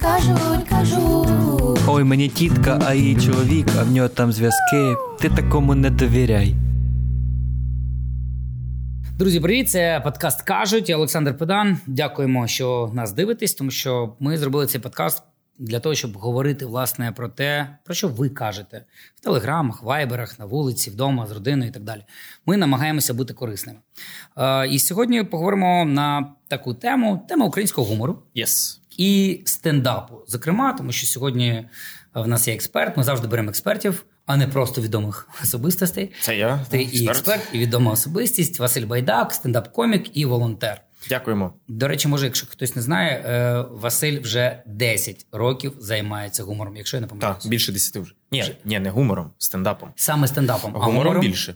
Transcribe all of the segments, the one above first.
кажуть, кажуть. Ой, мені тітка, а її чоловік, а в нього там зв'язки. Ти такому не довіряй. Друзі, привіт! Це подкаст кажуть. Я Олександр Педан. Дякуємо, що нас дивитесь, тому що ми зробили цей подкаст для того, щоб говорити власне про те, про що ви кажете в телеграмах, вайберах, на вулиці, вдома, з родиною і так далі. Ми намагаємося бути корисними. Е, І сьогодні поговоримо на таку тему: тема українського гумору Yes. І стендапу. Зокрема, тому що сьогодні в нас є експерт. Ми завжди беремо експертів, а не просто відомих особистостей. Це я. Ти і експерт, і відома особистість, Василь Байдак, стендап-комік і волонтер. Дякуємо. До речі, може, якщо хтось не знає, е, Василь вже 10 років займається гумором, якщо я не Так, більше десяти вже. Ні, ні, не гумором, стендапом. Саме стендапом. А Гумором, більше.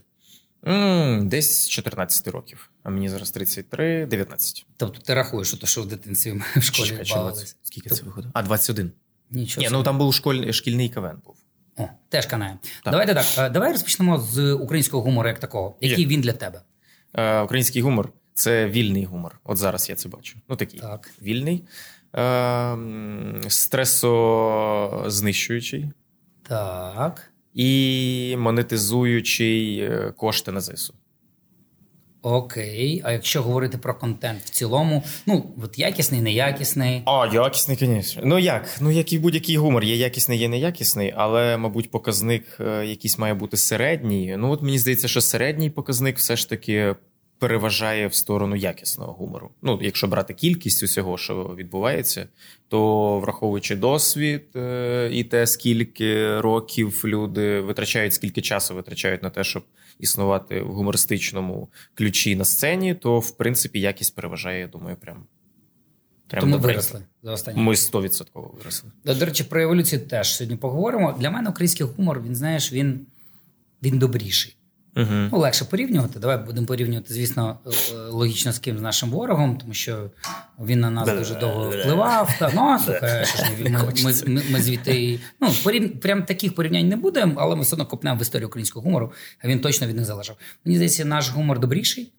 м десь 14 років. А мені зараз 33, 19. Тобто ти рахуєш, що то, що в дитинстві в школі Чекай. 20? Скільки Тобто- це виходить? А, 21. Нічого. Ні, ну там був школь... шкільний КВН був. О, теж канає. Так. Давайте так. е, Давай розпочнемо з українського гумору як такого. Який він для тебе? Е, український гумор це вільний гумор. От зараз я це бачу. Ну такий Так. вільний, е, стресознищуючий Так. і монетизуючий е, кошти на ЗСУ. Окей. А якщо говорити про контент в цілому, ну от якісний, неякісний. А, якісний, звісно. Ну як? Ну, як і будь-який гумор, є якісний, є неякісний, але, мабуть, показник е, якийсь має бути середній. Ну, от мені здається, що середній показник все ж таки переважає в сторону якісного гумору. Ну, якщо брати кількість усього, що відбувається, то враховуючи досвід е, і те, скільки років люди витрачають, скільки часу витрачають на те, щоб існувати в гумористичному ключі на сцені, то в принципі якість переважає, я думаю, прям. прям Тому виросли за останні. Ми 100% виросли. До, до речі, про еволюцію теж сьогодні поговоримо. Для мене український гумор, він знаєш, він, він добріший. Угу. Ну, легше порівнювати. Давай будемо порівнювати, звісно, е, логічно з ким з нашим ворогом, тому що він на нас дуже довго впливав. Та, ну, слухай, ми, ми, ми, звідти. Ну, порів, прям таких порівнянь не буде, але ми все одно копнемо в історію українського гумору, а він точно від них залежав. Мені здається, наш гумор добріший.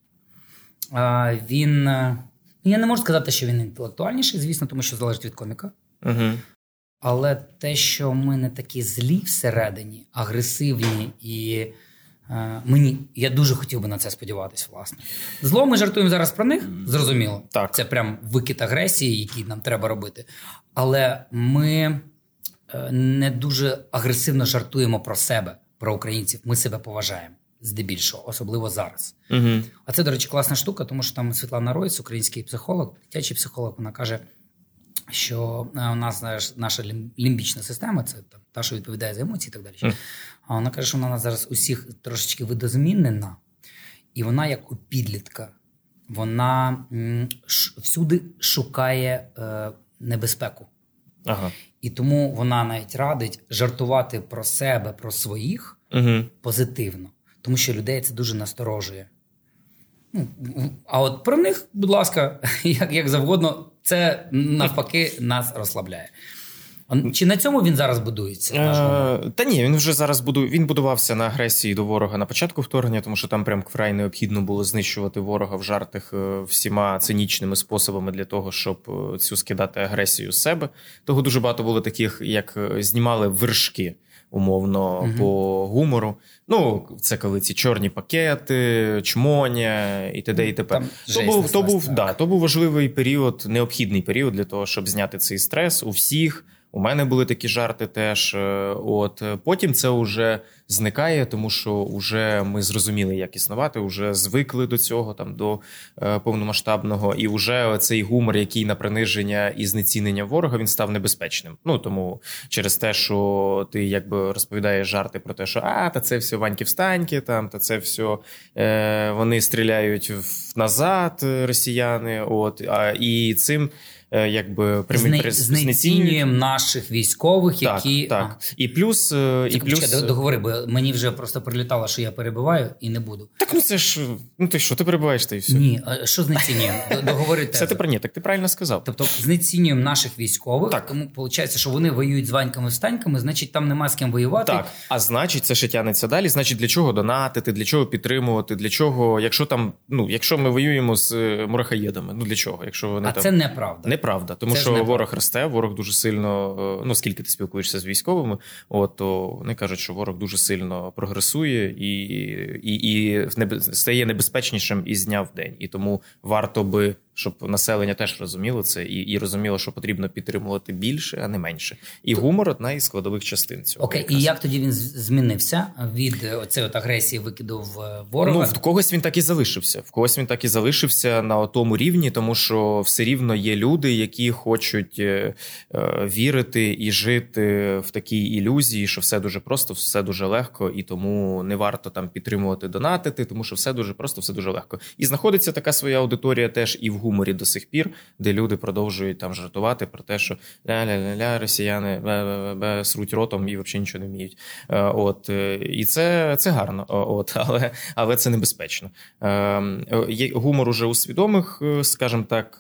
А, він. е, Я не можу сказати, що він інтелектуальніший, звісно, тому що залежить від коміка. Угу. Але те, що ми не такі злі всередині, агресивні і. Е, Мені я дуже хотів би на це сподіватися, власне. Зло ми жартуємо зараз про них, зрозуміло. Так. Це прям викид агресії, який нам треба робити. Але ми е, не дуже агресивно жартуємо про себе, про українців. Ми себе поважаємо здебільшого, особливо зараз. Угу. А це, до речі, класна штука, тому що там Світлана Ройц, український психолог, дитячий психолог, вона каже, що е, у нас знаєш, наша лімбічна система, це там, та, що відповідає за емоції і так далі. А вона каже, що вона зараз усіх трошечки видозмінена, і вона, як у підлітка, вона всюди шукає е, небезпеку. Ага. І тому вона навіть радить жартувати про себе, про своїх Угу. позитивно, тому що людей це дуже насторожує. Ну, а от про них, будь ласка, як, як завгодно, це навпаки нас розслабляє. Чи на цьому він зараз будується? Е, та ні, він вже зараз буду... він будувався на агресії до ворога на початку вторгнення, тому що там прям вкрай необхідно було знищувати ворога в жартах е, всіма цинічними способами для того, щоб е, цю скидати агресію з себе. Того дуже багато було таких, як е, знімали вершки. Умовно Мгм. по гумору. Ну, це коли ці чорні пакети, чмоня і т.д. і т.п. То був, то, був, так. да, то був важливий період, необхідний період для того, щоб зняти цей стрес у всіх. У мене були такі жарти теж. Е, От потім це вже зникає, тому що вже ми зрозуміли, як існувати, вже звикли до цього, там до е, повномасштабного, і вже цей гумор, який на приниження і знецінення ворога, він став небезпечним. Ну тому через те, що ти якби розповідаєш жарти про те, що а та це все ваньки встаньки, там та це все е, вони стріляють в назад, е, росіяни. От а і цим. е, Якби Зне- знецінюємо наших військових, так, які так. І плюс, і Чекай, плюс... договори, бо мені вже просто прилітало, що я перебиваю і не буду. Так, ну це ж. Ну ти що, ти перебуваєш та і все. Ні, а що знецінюємо? Д- Договори Все тези. ні, так ти правильно сказав. Тобто знецінюємо наших військових, Так. тому виходить, що вони воюють з ваньками встаньками, значить там нема з ким воювати. Так, а значить, це ще тягнеться далі. Значить, для чого донатити, для чого підтримувати, для чого, якщо там, ну, якщо ми воюємо з е, мурахаєдами, ну для чого? Якщо вони А там це неправда. неправда, тому Це що неправда. ворог росте, ворог дуже сильно. е, Ну скільки ти спілкуєшся з військовими, от то вони кажуть, що ворог дуже сильно прогресує і, і, і стає небезпечнішим із дня в день. І тому варто би, щоб населення теж розуміло це і, і розуміло, що потрібно підтримувати більше, а не менше. І гумор одна із складових частин цього. Окей, і як тоді він змінився від е, оцеї от агресії викиду в е, ворога? Ну, в когось він так і залишився. В когось він так і залишився на тому рівні, тому що все рівно є люди, які хочуть е, вірити і жити в такій ілюзії, що все дуже просто, все дуже легко, і тому не варто там підтримувати, донатити, тому що все дуже просто, все дуже легко. І знаходиться така своя аудиторія теж і в гуморі до сих пір, де люди продовжують там жартувати про те, що ля-ля-ля-ля, росіяни бе-бе-бе, сруть ротом і взагалі нічого не вміють. Е, От е, і це, це гарно, от, але, але це небезпечно. Е, е, Є гумор уже у свідомих, е, скажімо так,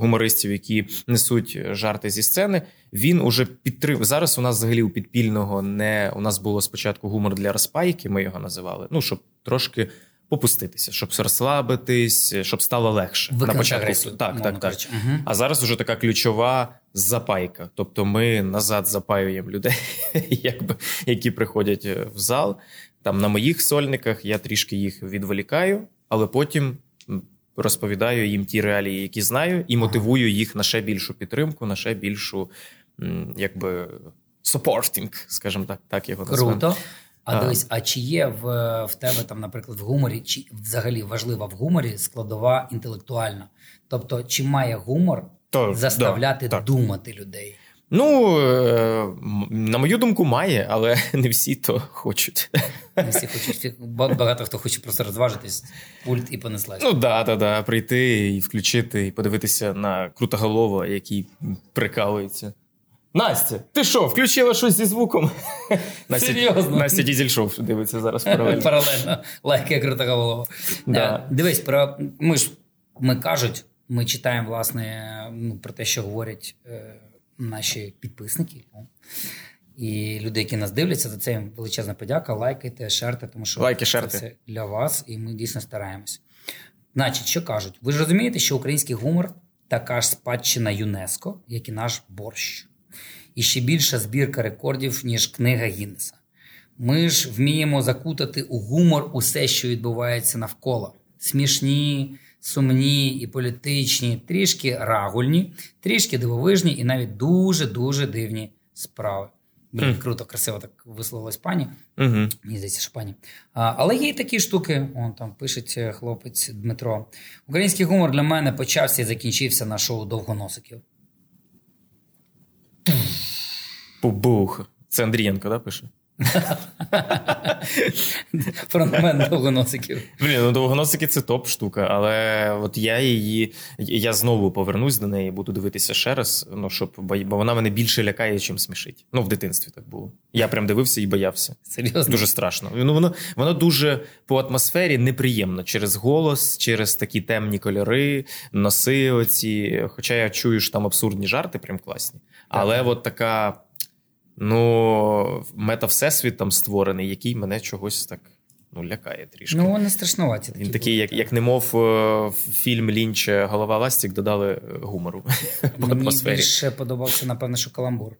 гумористів, які несуть жарти зі сцени. Він уже підтрим. Зараз у нас взагалі у підпільного не у нас було спочатку гумор для розпайки, ми його називали. Ну щоб трошки. Попуститися, щоб розслабитись, щоб стало легше Викинути на початку. агресію, Так, так, так. Мгм. А зараз вже така ключова запайка. Тобто ми назад запаюємо людей, якби, які приходять е, в зал. Там на моїх сольниках я трішки їх відволікаю, але потім розповідаю їм ті реалії, які знаю, і мотивую їх на ще більшу підтримку, на ще більшу, якби. Supporting, скажімо так, так його. Круто. А дивись, а чи є в, в тебе там, наприклад, в гуморі, чи взагалі важлива в гуморі складова інтелектуальна? Тобто, чи має гумор То, заставляти да, так. думати людей? Ну, е, на мою думку, має, але не всі то хочуть. Не всі хочуть багато хто хоче просто розважитись, пульт і понеслась. Ну да, да, да. Прийти і включити, і подивитися на крутоголова, який прикалується. Настя, ти що, включила щось зі звуком? Настя, Серйозно? Настя Дізель-шоу дивиться зараз паралельно. Паралельно, лайки крута голова. Да. Е, Дивись, про ми ж ми кажуть, ми читаємо власне ну, про те, що говорять е, наші підписники. ну, І люди, які нас дивляться, за це їм величезна подяка. Лайкайте, шерте, тому що Лайки, це все для вас, і ми дійсно стараємось. Значить, що кажуть? Ви ж розумієте, що український гумор така ж спадщина ЮНЕСКО, як і наш борщ. І ще більша збірка рекордів, ніж книга Гіннеса. Ми ж вміємо закутати у гумор усе, що відбувається навколо. Смішні, сумні і політичні, трішки рагульні, трішки дивовижні і навіть дуже-дуже дивні справи. Блін, круто, красиво так висловилась пані. Угу. Мені здається, що пані. А, але є й такі штуки. Он там пише хлопець Дмитро. Український гумор для мене почався і закінчився на шоу довгоносиків. Пубух. Це Андрієнко, да, пише? Фронтмен довгоносиків. Блін, ну довгоносики це топ штука, але от я її. Я знову повернусь до неї, буду дивитися ще раз. Ну щоб бо вона мене більше лякає, чим смішить. Ну, в дитинстві так було. Я прям дивився і боявся. Серйозно. Дуже страшно. Ну, воно, воно дуже по атмосфері неприємно через голос, через такі темні кольори, носи оці. Хоча я чую, що там абсурдні жарти, прям класні. Але от така, ну, мета-всесвіт там створений, який мене чогось так ну, лякає трішки. Ну, не страшнуваті. Він такі такий, як, як немов е, в фільм Лінч Голова-ластік додали е, гумору по Мені більше подобався, напевно, що каламбур.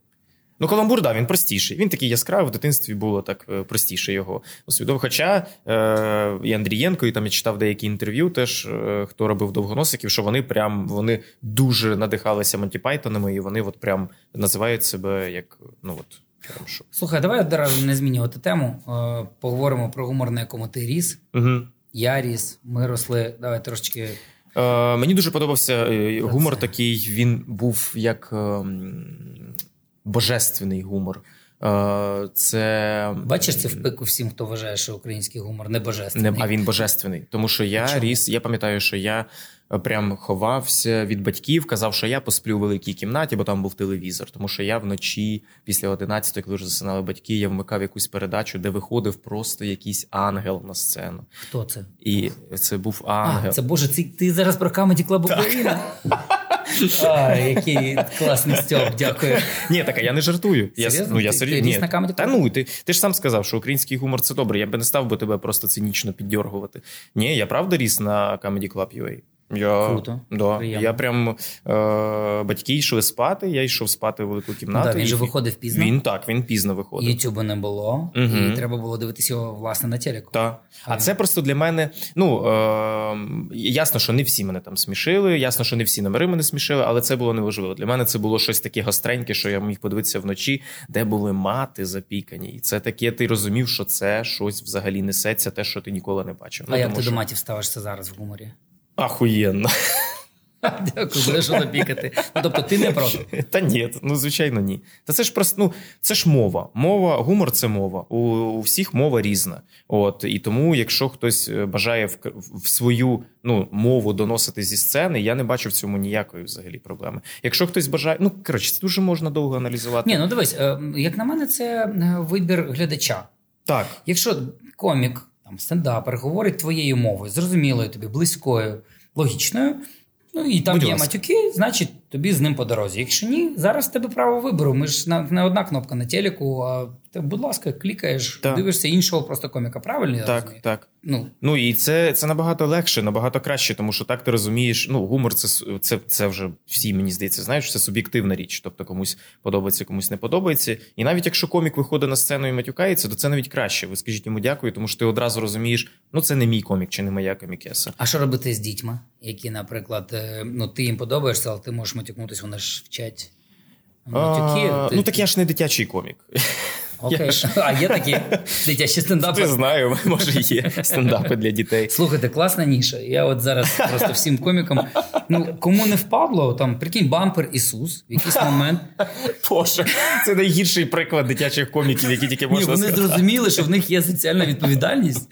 Ну, каламбур, да, він простіший. Він такий яскравий, в дитинстві було так е, простіше його усвідомив. Хоча е, і Андрієнко, і там я читав деякі інтерв'ю, теж е, хто робив довгоносиків, що вони прям вони дуже надихалися Монті Пайтонами, і вони от прям називають себе як ну от. прям що. Слухай, давай одразу не змінювати тему. Е, поговоримо про гумор, на якому ти ріс. Угу. Я ріс, ми росли. Давай трошечки. Е, мені дуже подобався е, гумор такий, він був як е, м, божественний гумор. Е, Це Бачиш це в пику всім, хто вважає, що український гумор не божественний. Не, а він божественний. Тому що я чому? ріс, я пам'ятаю, що я е, прям ховався від батьків, казав, що я посплю в великій кімнаті, бо там був телевізор. Тому що я вночі, після 11, коли вже засинали батьки, я вмикав якусь передачу, де виходив просто якийсь ангел на сцену. Хто це? І це був ангел. А, це Боже, це ти зараз про Comedy Club Україна? А, який класний стьоп, дякую. Ні, так я не жартую. Я, Серйозно? ну, я Ти- серйозно. ти ти камеді Та ну, ти, ти ж сам сказав, що український гумор це добре. Я би не став би тебе просто цинічно піддьоргувати. Ні, я правда ріс на Comedy Club UA. Я, Круто, Да. приємно. Я прям е, батьки йшли спати, я йшов спати в велику Ну, кімнату. да, він і- же виходив пізно. Він так, він пізно виходив. Ютубу не було, Мгм. і треба було дивитися його власне на телеку. Так. А це просто для мене. Ну е, ясно, що не всі мене там смішили, ясно, що не всі номери мене смішили, але це було неважливо. Для мене це було щось таке гостреньке, що я міг подивитися вночі, де були мати запікані. І це таке, ти розумів, що це щось взагалі несеться, те, що ти ніколи не бачив. А як тому ти що- до матів ставишся зараз в гуморі? Ахуєнно. Дякую, буде що запікати. Ну, тобто ти не проти. Та ні, ну звичайно, ні. Та це ж просто ну це ж мова. Мова, гумор це мова. У, у всіх мова різна. От і тому, якщо хтось е, бажає в, в свою ну мову доносити зі сцени, я не бачу в цьому ніякої взагалі проблеми. Якщо хтось бажає, ну коротше, це дуже можна довго аналізувати. Ні, ну дивись, е, як на мене, це е, вибір глядача. Так, Якщо комік, там стендапер говорить твоєю мовою, зрозумілою тобі, близькою, логічною. Ну і там Будь є ласка. матюки, значить тобі з ним по дорозі. Якщо ні, зараз в тебе право вибору. Ми ж не одна кнопка на телеку, а ти, будь ласка, клікаєш, Так. дивишся іншого просто коміка. Правильно я так, розумію? так. Ну Ну і це, це набагато легше, набагато краще, тому що так ти розумієш. Ну, гумор це, це, це вже всі, мені здається, знаєш, це суб'єктивна річ. Тобто комусь подобається, комусь не подобається. І навіть якщо комік виходить на сцену і матюкається, то це навіть краще. Ви скажіть йому дякую, тому що ти одразу розумієш, ну це не мій комік чи не моя комікеса. а що робити з дітьми, які, наприклад, е, ну ти їм подобаєшся, але ти можеш матюкнутися, вони ж вчать. Матюки, А, ти- Ну так я ж не дитячий комік. Окей. А є такі дитячі стендапи. Не знаю, може є стендапи для дітей. Слухайте, класна ніша. Я от зараз просто всім комікам. Ну кому не впадло, там прикинь, бампер Ісус в якийсь момент. Боже, це найгірший приклад дитячих коміків, які тільки Ні, вони сказати. зрозуміли, що в них є соціальна відповідальність,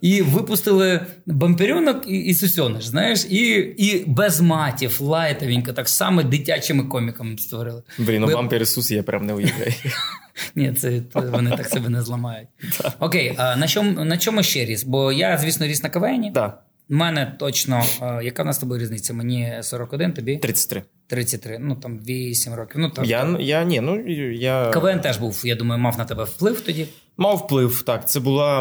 і випустили бамперюнок і, і знаєш, і, і без матів, лайтовенько, так само дитячими коміками створили. Блін, ну Ви- бампер Ісус я прям не уявляю. Ні, це, вони так себе не зламають. Окей, а на чому, на чому ще ріс? Бо я, звісно, ріс на кавені. Так, У мене точно, яка в нас з тобою різниця? Мені 41, тобі 33. 33, ну там 8 років. Ну, так. Я, я ні, ну я КВН теж був, я думаю, мав на тебе вплив тоді. мав вплив. Так, це була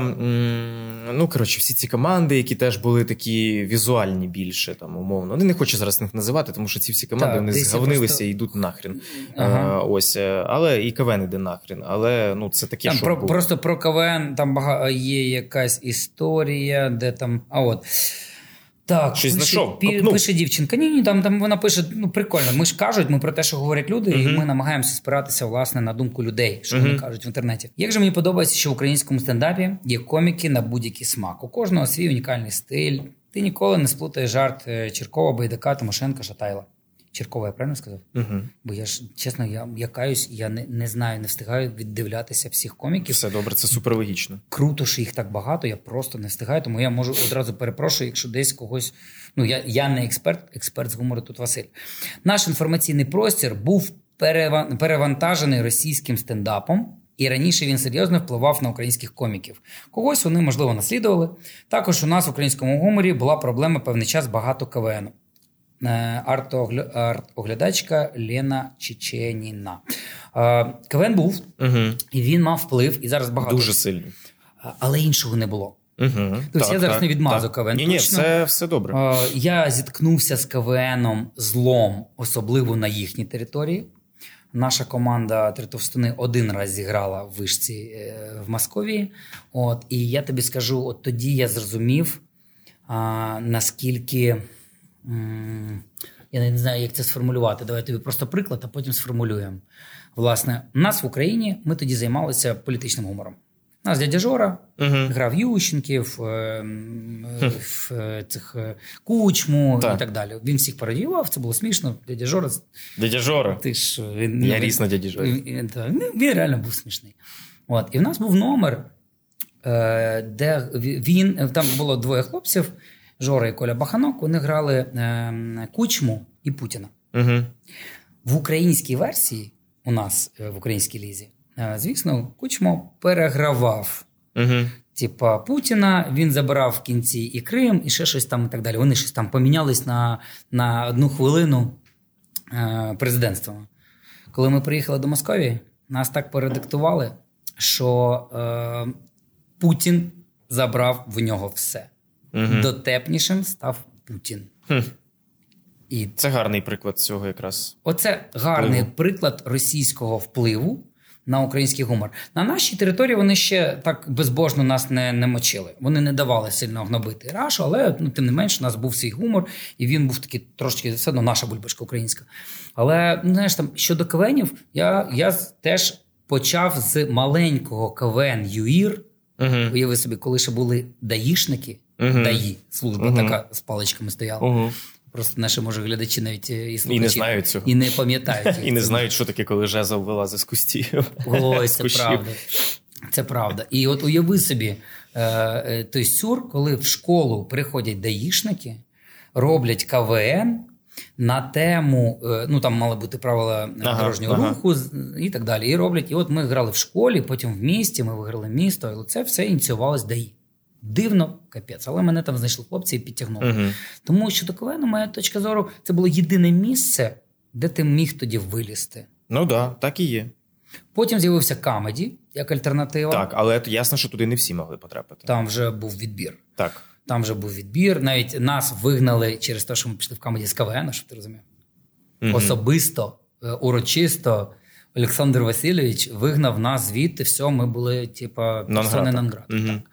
ну коротше, всі ці команди, які теж були такі візуальні більше, там умовно. Не хочу зараз їх називати, тому що ці всі команди Так, вони згавнилися просто- і йдуть нахрін. Ага. Е, ось, е, але і КВН іде нахрін. Але ну це таке, Там що про, було. просто про КВН там є якась історія, де там. А от. Так, Щось пише, знайшов, пі- пише дівчинка. Ні, ні, там, там вона пише, ну прикольно. Ми ж кажуть, ми про те, що говорять люди, і ми намагаємося спиратися власне на думку людей, що вони кажуть в інтернеті. Як же мені подобається, що в українському стендапі є коміки на будь-який смак. У кожного свій унікальний стиль. Ти ніколи не сплутаєш жарт Черкова, Байдака, Тимошенка, Шатайла. Чіркова, я правильно сказав? Угу. Бо я ж чесно, я, я каюсь, я не, не знаю, не встигаю віддивлятися всіх коміків. Все добре, це супер логічно. Круто, що їх так багато, я просто не встигаю, тому я можу одразу перепрошую, якщо десь когось. Ну я, я не експерт, експерт з гумору тут Василь. Наш інформаційний простір був перевантажений російським стендапом. І раніше він серйозно впливав на українських коміків. Когось вони, можливо, наслідували. Також у нас в українському гуморі була проблема певний час багато КВН. Е, Арт-оглядачка Лена Чеченіна. Е, КВН був, Угу. і він мав вплив, і зараз багато. Дуже сильно. Але іншого не було. Угу. Тобто я зараз не відмазу КВН, Ні, ні, все, все добре. Е, Я зіткнувся з КВНом злом, особливо на їхній території. Наша команда Три Товстуни один раз зіграла в вишці е, в Московії. От, і я тобі скажу: от тоді я зрозумів, а, наскільки. Я не знаю, як це сформулювати. Давай тобі просто приклад, а потім сформулюємо. Власне, у нас в Україні ми тоді займалися політичним гумором. У нас дядя Жора Угу. грав Ющенків, е, м, е, в е, цих е, кучму Так. і так далі. Він всіх пародіював, це було смішно. Дядя Жора, Дядя Жора. ти ж він Я ріс на дяді Жорі. він, він, він реально був смішний. От, і в нас був номер, де він там було двоє хлопців: Жора і Коля Баханок. Вони грали е, кучму і Путіна. Угу. В українській версії у нас е, в українській лізі, е, звісно, кучмо перегравав Угу. Типа Путіна він забирав в кінці і Крим, і ще щось там і так далі. Вони щось там помінялись на, на одну хвилину е, президентством. Коли ми приїхали до Московії, нас так передиктували, що е, Путін забрав в нього все. Мгм. Дотепнішим став Путін. Хм. І Це гарний приклад цього якраз. Оце гарний Впливу. приклад російського впливу на український гумор. На нашій території вони ще так безбожно нас не, не мочили. Вони не давали сильно гнобити рашу, але ну, тим не менш, у нас був свій гумор, і він був такий трошки все одно наша бульбашка українська. Але ну, знаєш, там щодо КВНів, я, я теж почав з маленького КВН ЮІР. Угу. Уяви собі, коли ще були даїшники, Мгм. даї, служба Мгм. така з паличками стояла. Угу. Просто наші, може, глядачі навіть і слухачі І не знають цього. і не пам'ятають. І не знають, що таке, коли жезл вилазить з кустів. Ой, це правда. Це правда. І от уяви собі е, е, той сюр, коли в школу приходять даїшники, роблять КВН на тему, е, ну там мали бути правила Ага, дорожнього ага. руху і так далі. І роблять. І от ми грали в школі, потім в місті, ми виграли місто, але це все ініціювалось ДАІ. Дивно, капець, але мене там знайшли хлопці і підтягнули. Угу. Тому що до КВН, моя точка зору, це було єдине місце, де ти міг тоді вилізти. Ну так, да, так і є. Потім з'явився камеді як альтернатива. Так, але ясно, що туди не всі могли потрапити. Там вже був відбір. Так. Там вже був відбір. Навіть нас вигнали через те, що ми пішли в камеді з КВН, щоб ти розумів. Мгм. Особисто, е, урочисто Олександр Васильович вигнав нас звідти. Все, ми були, типа, персони Нонграта. Мгм. Так.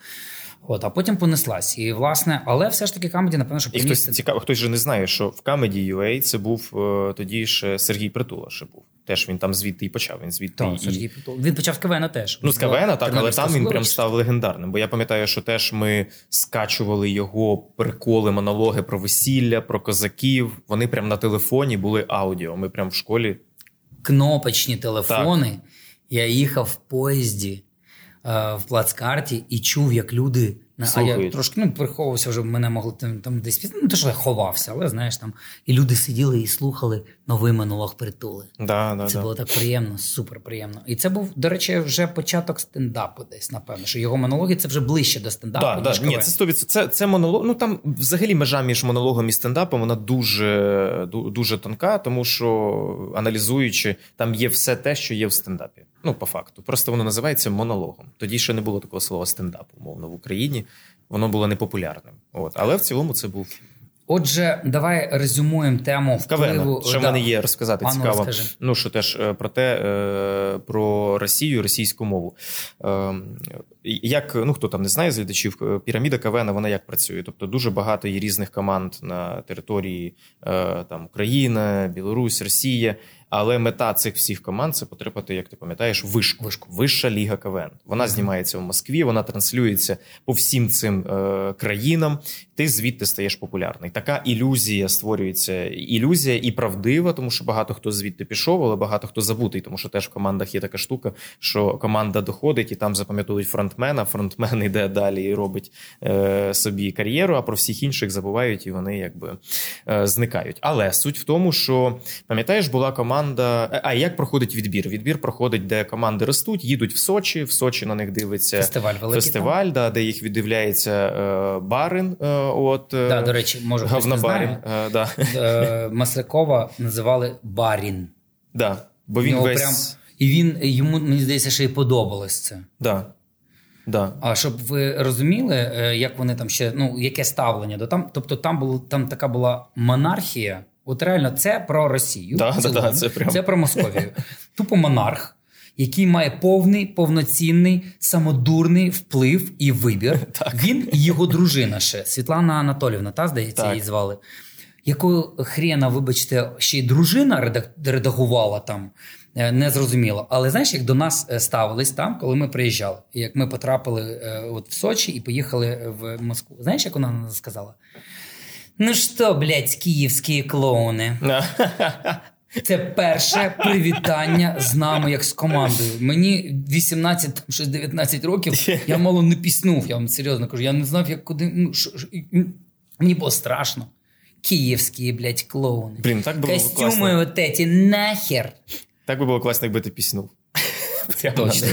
От, а потім понеслась. І, власне, але все ж таки камеді, напевно, що І хтось цікаво, хтось же не знає, що в Comedy UA це був е, тоді ще Сергій Притула ще був. Теж він там звідти і почав. Він звідти Так, і... Сергій Притул. Він почав з КВН теж. Ну, з КВН, так, але там він прям став легендарним. Бо я пам'ятаю, що теж ми скачували його приколи, монологи про весілля, про козаків. Вони прям на телефоні були аудіо. Ми прям в школі. кнопочні телефони. Я їхав в поїзді в плацкарті і чув, як люди. На- А я трошки ну, приховувався, вже мене могли там, там десь ну, то, що я ховався, але знаєш там. І люди сиділи і слухали новий монолог притули. Да, да, Це да. було так приємно, супер приємно. І це був, до речі, вже початок стендапу десь, напевно. Що його монологи це вже ближче до стендапу. Да, да, ні, це 100%. Це, це монолог. Ну там взагалі межа між монологом і стендапом вона дуже, дуже тонка, тому що аналізуючи, там є все те, що є в стендапі. Ну, по факту. Просто воно називається монологом. Тоді ще не було такого слова стендап, умовно, в Україні. Воно було непопулярним. От. Але в цілому це був Отже, давай резюмуємо тему впливу. Що в мене є розказати А ну, цікаво. розкажи. Ну що теж е, про те, е, про Росію, російську мову. Е, Як ну хто там не знає з глядачів, піраміда КВН, вона як працює? Тобто дуже багато є різних команд на території там Україна, Білорусь, Росія. Але мета цих всіх команд це потрапити, як ти пам'ятаєш, вишку. Вишку. Вища ліга КВН. Вона знімається в Москві, вона транслюється по всім цим е, країнам. Ти звідти стаєш популярний. Така ілюзія створюється. Ілюзія і правдива, тому що багато хто звідти пішов, але багато хто забутий, тому що теж в командах є така штука, що команда доходить і там запам'ятовують фронтмена. Фронтмен йде далі і робить е, собі кар'єру, а про всіх інших забувають і вони якби е, зникають. Але суть в тому, що пам'ятаєш, була команда. А як проходить відбір? Відбір проходить, де команди ростуть, їдуть в Сочі. В Сочі на них дивиться Фестиваль великий. фестиваль, да, де їх віддивляється е, барин. Е, от, е, Да, до речі, може знає. Е, да. Е, Маслякова називали Барін. Да. Бо він весь. прям, і він йому мені здається, ще й подобалось це. Да. Да. А щоб ви розуміли, е, як вони там ще ну яке ставлення до там, тобто там було там така була монархія. От реально, це про Росію. Да, в да, це прям. про Московію. Тупо монарх, який має повний, повноцінний, самодурний вплив і вибір. Він і його дружина ще Світлана Анатолівна, та здається, Так. її звали. Якого хрена, вибачте, ще й дружина редагувала там, е, не зрозуміло. Але знаєш, як до нас е, ставились там, коли ми приїжджали, І як ми потрапили е, от в Сочі і поїхали в Москву. Знаєш, як вона сказала? Ну що, блядь, київські клоуни? Це перше привітання з нами, як з командою. Мені 18, там щось 19 років, я мало не піснув, я вам серйозно кажу. Я не знав, як куди. Ну, мені було страшно. Київські, блядь, клоуни. Блін, так було Костюми класно. от эти нахер. Так би було класно, якби ти піснув. Точно.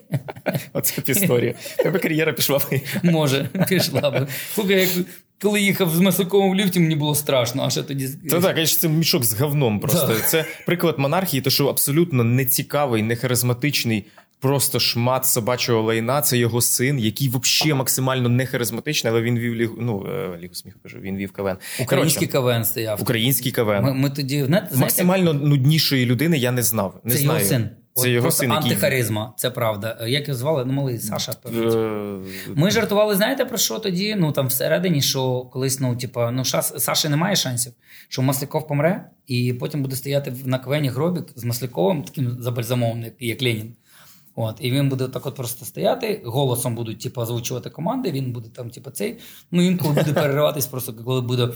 Оце б історія. Тебе кар'єра пішла б. Може, пішла би. Слухай, як коли їхав з Масаковим в ліфті, мені було страшно, а ще тоді. Це так, конечно, це мішок з говном просто. Так. Це приклад монархії, то що абсолютно нецікавий, не харизматичний, просто шмат собачого лайна. Це його син, який взагалі максимально не харизматичний, але він вів лігу, ну, е, лігу сміху кажу, він вів КВН. Український КВН стояв. Український КВН. Ми, ми тоді знаєте, Максимально нуднішої людини я не знав. Не це знаю. його син. Це От його син, який... антихаризма, це правда. Як його звали? Ну, малий Саша. певно. Е, Ми жартували, знаєте про що тоді? Ну там всередині, що колись, ну, типа, ну Шас, Саші немає шансів, що Масляков помре, і потім буде стояти в- на квені гробік з Масляковим, таким забальзамованим, як Ленін. От, і він буде так от просто стояти, голосом будуть типу, озвучувати команди, він буде там, типу, цей. Ну, інколи буде перериватись, просто коли буде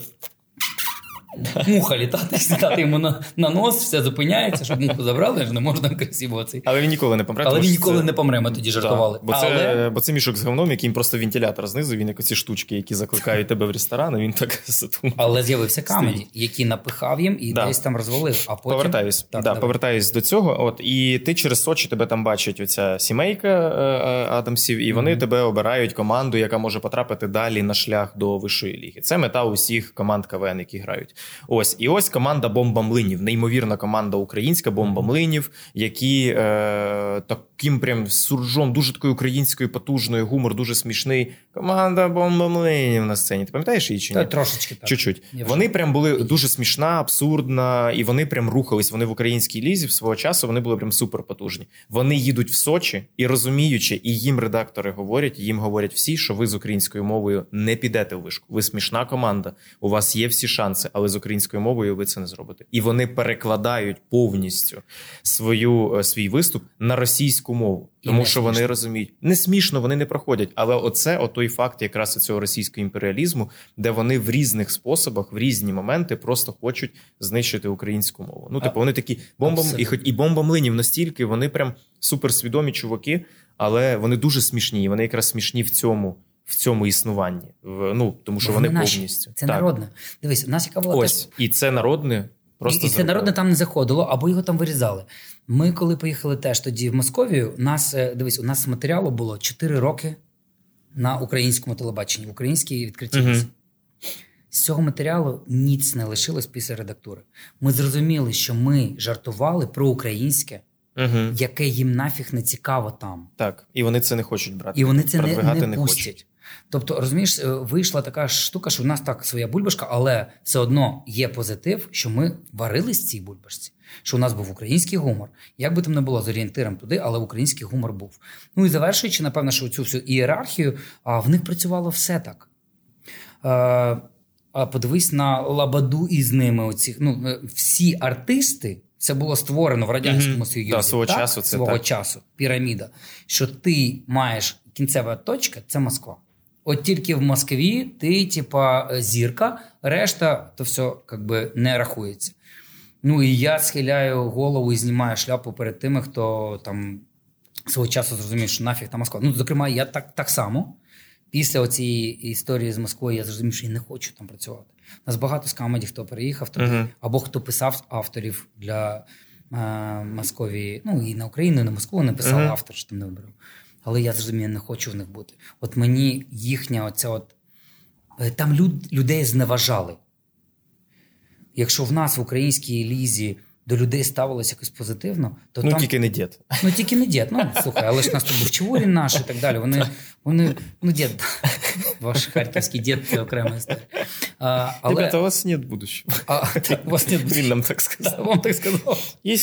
муха літати, сідати йому на, на нос, все зупиняється, щоб муху забрали, ж не можна красиво цей. Але він ніколи не помре. Але він ніколи це- не помре, ми тоді жартували. Да, бо, це, Але бо це мішок з говном, яким просто вентилятор знизу, він як оці штучки, які закликають тебе в ресторан, і він так задумав. Але з'явився камеді, який напихав їм і Да. десь там розвалив. А потім Повертаюсь, Так, да, повертаюсь до цього. От і ти через Сочі тебе там бачить оця сімейка е, е, Адамсів, і вони Мгм. тебе обирають команду, яка може потрапити далі на шлях до вищої ліги. Це мета усіх команд КВН, які грають. Ось і ось команда Бомба Млинів, неймовірна команда українська Бомба Млинів, які е, таким прям суржом, дуже такою українською потужною, гумор дуже смішний. Команда бомбомлинів на сцені. Ти пам'ятаєш її чи ні? Та, трошечки так. Чуть-чуть. Я вже- Вони прям були дуже смішна, абсурдна, і вони прям рухались. Вони в українській лізі в свого часу вони були прям супер потужні. Вони їдуть в Сочі і розуміючи, і їм редактори говорять, і їм говорять всі, що ви з українською мовою не підете в вишку. Ви смішна команда, у вас є всі шанси, але з українською мовою ви це не зробите. І вони перекладають повністю свою е, свій виступ на російську мову, тому не що вони смішно. розуміють. Не смішно, вони не проходять. Але оце отой факт якраз цього російського імперіалізму, де вони в різних способах, в різні моменти просто хочуть знищити українську мову. Ну, типу, вони такі бомбам, і хоч і бомба млинів настільки, вони прям суперсвідомі чуваки, але вони дуже смішні. і Вони якраз смішні в цьому. В цьому існуванні, в ну тому що Бо вони наші. повністю Це Так. народне. Дивись, у нас яка була Ось теж. і це народне. Просто і, це народне там не заходило, або його там вирізали. Ми, коли поїхали теж тоді в Московію, нас е, дивись, у нас матеріалу було 4 роки на українському телебаченні, в українській відкритій Мгм. візі. З цього матеріалу ніц не лишилось після редактури. Ми зрозуміли, що ми жартували про українське, Мгм. яке їм нафіг не цікаво там. Так, і вони це не хочуть брати. І вони це не, Продвигати не хочуть. Тобто, розумієш, е, вийшла така штука, що в нас так своя бульбашка, але все одно є позитив, що ми варились в цій бульбашці, що у нас був український гумор. Як би там не було з орієнтиром туди, але український гумор був. Ну і завершуючи, напевно, що цю всю ієрархію, а в них працювало все так. А подивись на Лабаду із ними. Оці, ну, е, всі артисти. Це було створено в радянському Мгм. Союзі. Да, свого так? часу це свого так. часу. Піраміда. Що ти маєш кінцева точка це Москва. От тільки в Москві ти, типа, зірка, решта то все как би, не рахується. Ну і я схиляю голову і знімаю шляпу перед тими, хто там свого часу зрозумів, що нафіг та Москва. Ну, зокрема, я так, так само. Після цієї історії з Москвою я зрозумів, що я не хочу там працювати. У нас багато з камеді, хто переїхав туди, Мгм. або хто писав авторів для е, Московії. Ну і на Україну, і на Москву не писав Мгм. автор, що там не вибрав. Але я зрозумів, я не хочу в них бути. От мені їхня оця от. е, Там люд, людей зневажали. Якщо в нас в українській лізі до людей ставилось якось позитивно, то Ну там тільки не дід. Ну тільки не дід. Ну слухай, але ж нас тут був Чаворін наш і так далі. Вони, вони ну дід, ваш харківський дід це окрема історія. А, але Ребята, у вас нет будущего. а, так, у вас не Він нам так сказав. вам так сказав. Є.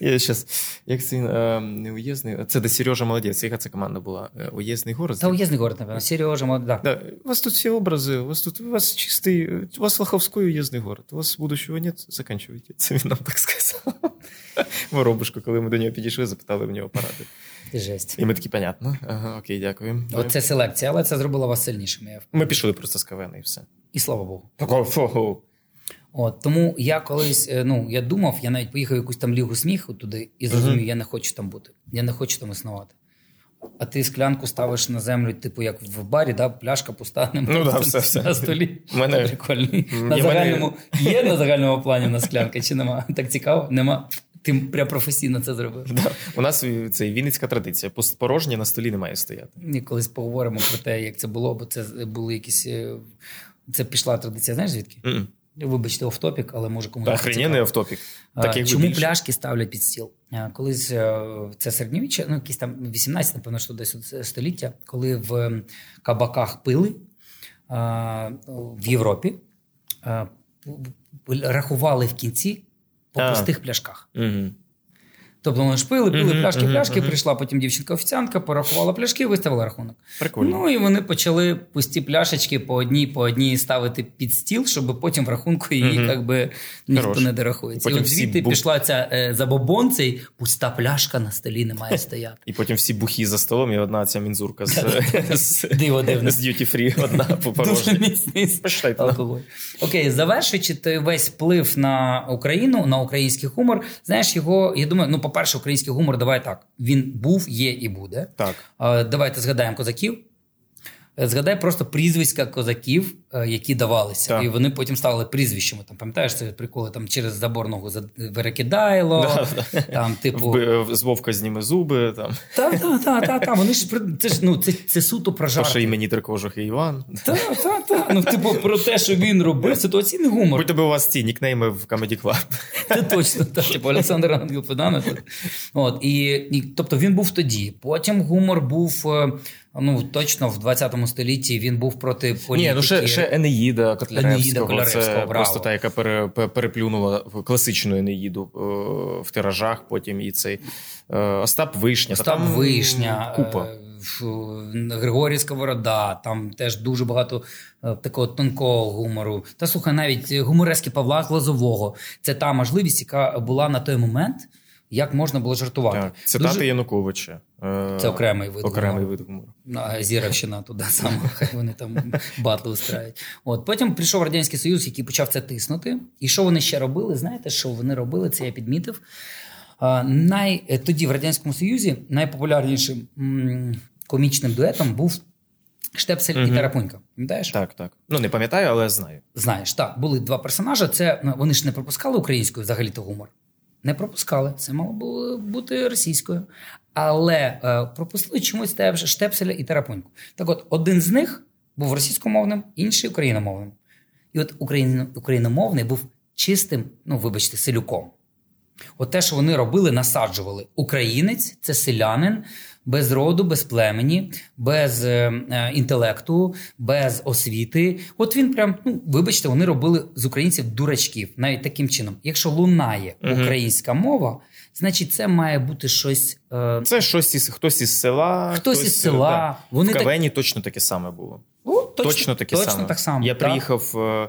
Я щас, як це не уєзний. Це де Сережа молодець. Яка це команда була? Е, город? Та уєзний город, напевно. Сережа, мод, да. Да, у вас тут все образи, у вас тут у вас чистий, у вас Лоховской уездный город, у вас будущего нет, заканчивайте. Це він нам так сказав. Воробушку, коли ми до нього підійшли, запитали в нього поради. Жесть. І ми такі, понятно. Ага, окей, дякую. Оце селекція, але це зробило вас сильнішими. Ми пішли просто з кавени і все. І слава Богу. Такого фого. От тому я колись, е, ну я думав, я навіть поїхав в якусь там лігу сміху туди і зрозумів, Мгм. я не хочу там бути. Я не хочу там існувати. А ти склянку ставиш на землю, типу, як в барі, да, пляшка пуста, немає Ну да, все, все. на столі. Мене- Прикольний. На загальному є на загальному плані на склянка, чи нема? Так цікаво? Нема. Ти прям професійно це зробив. Да. У нас це вінницька традиція. Порожнє на столі не має стояти. І колись поговоримо про те, як це було, бо це були якісь. Це пішла традиція, знаєш звідки? Мгм. Вибачте, офтопік, але може комусь. Охрененний як Чому більше. пляшки ставлять під стіл? Колись е, це середньовіччя, ну якісь там 18, напевно, що десь століття, коли в кабаках пили в Європі, рахували в кінці по пустих пляшках. Угу. Тобто вони ж пили, пили Мгм, пляшки, мгм, пляшки, мгм. прийшла потім дівчинка-офіціантка, порахувала пляшки, виставила рахунок. Прикольно. Ну і вони почали пусті пляшечки по одній по одній ставити під стіл, щоб потім в рахунку її Мгм. як би ніхто Хорош. не дорахується. І Потім от звідти бу- пішла ця е, забобон, цей пуста пляшка на столі не має стояти. І потім всі бухі за столом, і одна ця мінзурка з, duty free, одна по Дуже порожній. міцний Почитайте. алкоголь. Окей, завершуючи той весь вплив на Україну, на український гумор. Знаєш, його, я думаю, ну, по-перше, український гумор, давай так. Він був, є і буде. Так. Е, Давайте згадаємо козаків. Е, Згадай просто прізвиська козаків, е, які давалися, Так. і вони потім стали прізвищами. Там пам'ятаєш це приколи там через заборного за- Верекидайло, Да, там, типу, З Вовка зніме зуби, там. та, та, та, та, та, вони ж це ж ну це, це суто про жарти. імені Трикожух і Іван. Та, та, та. Ну, типу, про те, що він робив, ситуаційний гумор. Будь тобі у вас ці нікнейми в Comedy Club. Це точно так. Типу Олександр Ангел. От, і, і, тобто він був тоді. Потім гумор був. Ну, точно в 20 столітті він був проти політики. Ні, ну ще, ще Енеїда Енеїда Котляревського. Котляревського, це браво. просто та, яка пере, переплюнула в класичну Енеїду е, в тиражах, потім і цей е, Остап Вишня. Остап там Вишня, Купа. е, Григорій Сковорода, там теж дуже багато такого тонкого гумору. Та слухай, навіть гуморески Павла Глазового. Це та можливість, яка була на той момент, як можна було жартувати. Так, цитати Дуже- Януковича. Е, Це окремий вид Окремий вид гумору. А, Зіровщина туди саме, хай вони там батли устрають. От потім прийшов радянський союз, який почав це тиснути. І що вони ще робили? Знаєте, що вони робили? Це я підмітив. Най... е, Тоді в радянському союзі найпопулярнішим комічним дуетом був Штепсель і Мгм. Тарапунька. Пам'ятаєш? Так, так. Ну не пам'ятаю, але знаю. Знаєш, так, були два персонажа. Це вони ж не пропускали українською взагалі-то гумор. Не пропускали. Це мало було бути російською. Але е, пропустили чомусь теж Штепселя і Тарапуньку. Так от, один з них був російськомовним, інший україномовним. І от україн, україномовний був чистим, ну вибачте, селюком. От те, що вони робили, насаджували. Українець це селянин без роду, без племені, без е, е, інтелекту, без освіти. От він прям, ну вибачте, вони робили з українців дурачків, навіть таким чином. Якщо лунає українська мова, значить це має бути щось. Е, Це щось із хтось із села. Хтось із села. да. Вони в так- Кавені точно таке саме було. о, Точно, таке точно саме. так само. Я так. приїхав, е,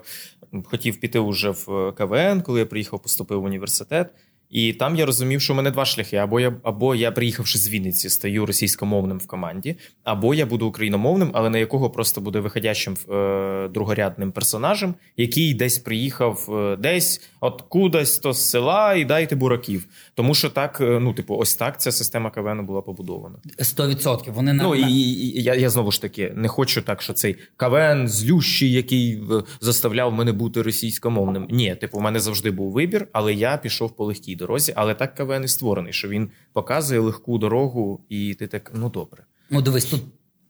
хотів піти уже в КВН, коли я приїхав, поступив в університет. І там я розумів, що у мене два шляхи: або я, або я, приїхавши з Вінниці, стаю російськомовним в команді, або я буду україномовним, але на якого просто буде виходящим е, другорядним персонажем, який десь приїхав е, десь от кудись то з села і дайте бураків. Тому що так, е, ну типу, ось так ця система КВН була побудована. 100%. Вони на, Ну і, і, і я, я знову ж таки не хочу так, що цей КВН злющий, який е, заставляв мене бути російськомовним. Ні, типу, у мене завжди був вибір, але я пішов по легкій дорозі. Але так КВН і створений, що він показує легку дорогу, і ти так, ну добре. Ну, дивись, тут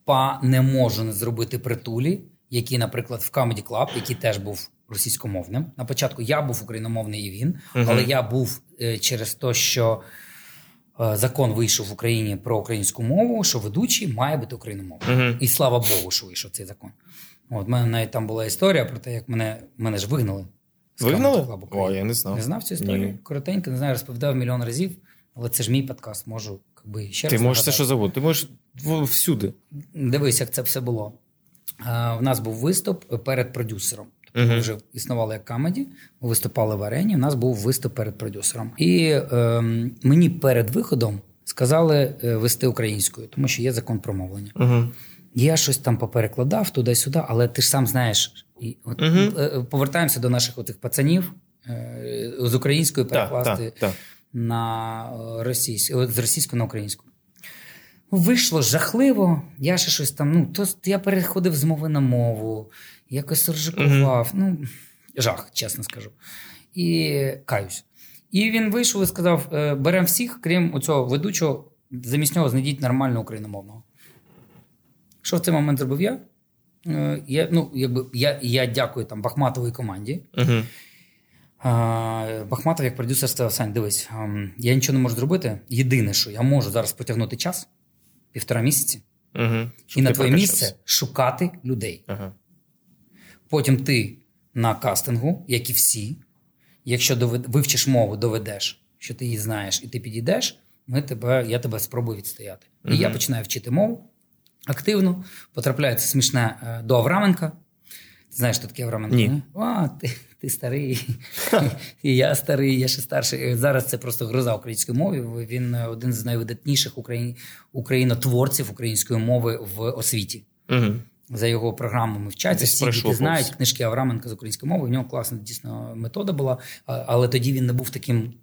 па не можу не зробити притулі, який, наприклад, в Comedy Club, який теж був російськомовним. На початку я був україномовний і він, Мгм. але я був е, через те, що е, закон вийшов в Україні про українську мову, що ведучий має бути україномовним. Угу. І слава Богу, що вийшов цей закон. От в мене навіть там була історія про те, як мене, мене ж вигнали. Вигнали? О, я не знав. Не знав цю історію? Ні. Коротенько, не знаю, розповідав мільйон разів, але це ж мій подкаст, можу якби, ще Ти раз можеш все, що завгодно. Ти можеш всюди. Дивись, як це все було. Е, В нас був виступ перед продюсером. Тобто Мгм. Ми вже існували як камеді, ми виступали в арені. У нас був виступ перед продюсером. І е, мені перед виходом сказали е, вести українською, тому що є закон про мовлення. Угу. Я щось там поперекладав туди-сюди, але ти ж сам знаєш. І от, е, Повертаємося до наших отих пацанів е, з української перекласти так, так. на е, російську, з російської на українську. Вийшло жахливо. Я ще щось там. Ну, то я переходив з мови на мову, якось ржикував. Ну, жах, чесно скажу. І каюсь. І він вийшов і сказав: «Е, беремо всіх, крім оцього ведучого, замість нього знайдіть нормального україномовного. Що в цей момент зробив я? Е, Я, ну, якби, я, я дякую там Бахматовій команді. А, Бахматов, як продюсер, сказав, Сань, дивись, ем, я нічого не можу зробити. Єдине, що я можу зараз потягнути час, півтора місяці, Угу. і на твоє місце шукати людей. Ага. Потім ти на кастингу, як і всі, якщо довед... вивчиш мову, доведеш, що ти її знаєш, і ти підійдеш, ми тебе, я тебе спробую відстояти. І я починаю вчити мову активно. Потрапляє це смішне е, до Авраменка. Ти знаєш, що таке Авраменко? Ні. А, ти, ти старий, і я старий, я ще старший. Зараз це просто гроза української мови. Він е, один з найвидатніших україн... українотворців української мови в освіті. Угу. За його програмами вчаться. Всі діти знають книжки Авраменка з української мови. У нього класна дійсно метода була, але тоді він не був таким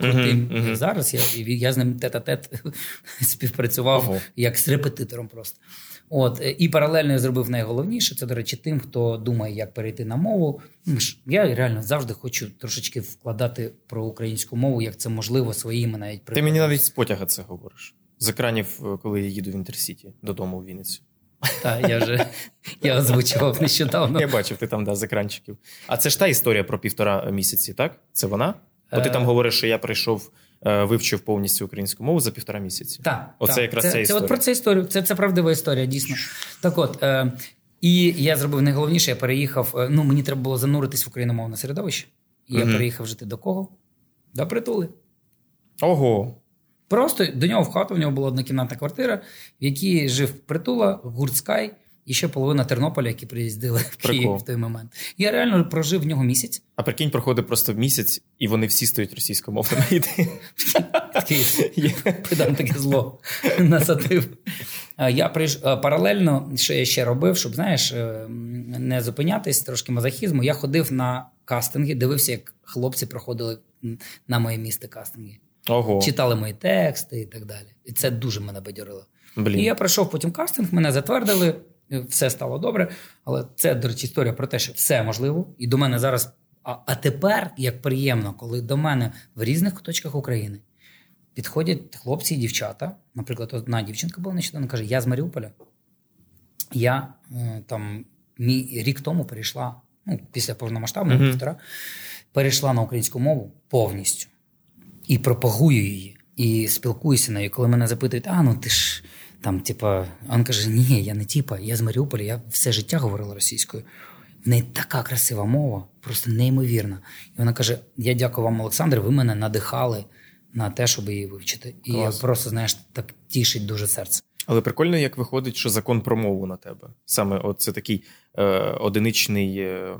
крутим, мгм. як зараз. Я, я з ним тет-а-тет співпрацював Ого. як з репетитором просто. От, і паралельно я зробив найголовніше. Це, до речі, тим, хто думає, як перейти на мову. Ну, Я реально завжди хочу трошечки вкладати про українську мову, як це можливо, своїми навіть Ти мені навіть з потяга це говориш. З екранів, е, коли я їду в Інтерсіті додому в Вінницю. Та, я вже я озвучував нещодавно. Я бачив, ти там да, з екранчиків. А це ж та історія про півтора місяці, так? Це вона? Бо ти Е. там говориш, що я прийшов, е, вивчив повністю українську мову за півтора місяці. Так, Оце так. якраз це, ця це от про цю історію. Це, це правдива історія, дійсно. Так от. Е, і я зробив найголовніше, я переїхав. е, Ну, мені треба було зануритись в україномовне середовище. І я Мгм. переїхав жити до кого? До притули. Ого. Просто до нього в хату, в нього була однокімнатна квартира, в якій жив притула, гурт Скай і ще половина Тернополя, які приїздили в Київ Прикол. в той момент. Я реально прожив в нього місяць. А прикинь, проходить просто місяць, і вони всі стають російськомовними. Придам таке зло насадив. Я прийш... паралельно, що я ще робив, щоб знаєш, е, не зупинятись, трошки мазохізму. Я ходив на кастинги, дивився, як хлопці проходили на моє місце кастинги. Ого. Читали мої тексти і так далі. І це дуже мене бадьорило. Блін. І я пройшов потім кастинг, мене затвердили, все стало добре. Але це, до речі, історія про те, що все можливо. І до мене зараз. А, а тепер як приємно, коли до мене в різних куточках України підходять хлопці і дівчата. Наприклад, одна дівчинка була нещодавно, каже: Я з Маріуполя. Я е, там мій рік тому перейшла, ну, після повномасштабного Мгм. півтора, перейшла на українську мову повністю і пропагую її, і спілкуюся нею. Коли мене запитують, а ну ти ж там, типа, а він каже: Ні, я не типа, я з Маріуполя, я все життя говорила російською. В неї така красива мова, просто неймовірна. І вона каже: Я дякую вам, Олександр, ви мене надихали на те, щоб її вивчити. І Клас. просто, знаєш, так тішить дуже серце. Але прикольно, як виходить, що закон про мову на тебе. Саме от це такий е, одиничний е,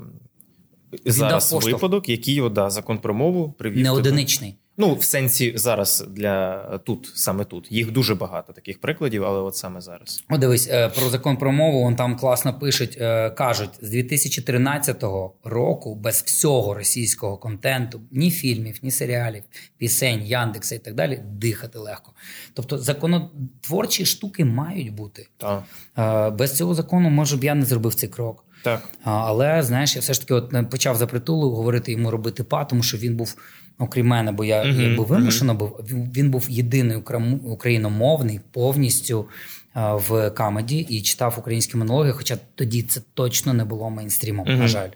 зараз поштовх. випадок, який о, да, закон про мову привів. Не тебе. одиничний. Ну, в сенсі зараз для тут, саме тут. Їх дуже багато таких прикладів, але от саме зараз. О, дивись, е, про закон про мову, он там класно пишуть, е, кажуть, з 2013 року без всього російського контенту, ні фільмів, ні серіалів, пісень, Яндекса і так далі, дихати легко. Тобто законотворчі штуки мають бути. Так. Е, Без цього закону, може б, я не зробив цей крок. Так. Але знаєш, я все ж таки от почав за притулу говорити йому робити па, тому що він був, окрім мене, бо я Мгм, якби вимушено був. Він, був єдиний україномовний повністю в камеді і читав українські монологи, хоча тоді це точно не було мейнстрімом, на жаль.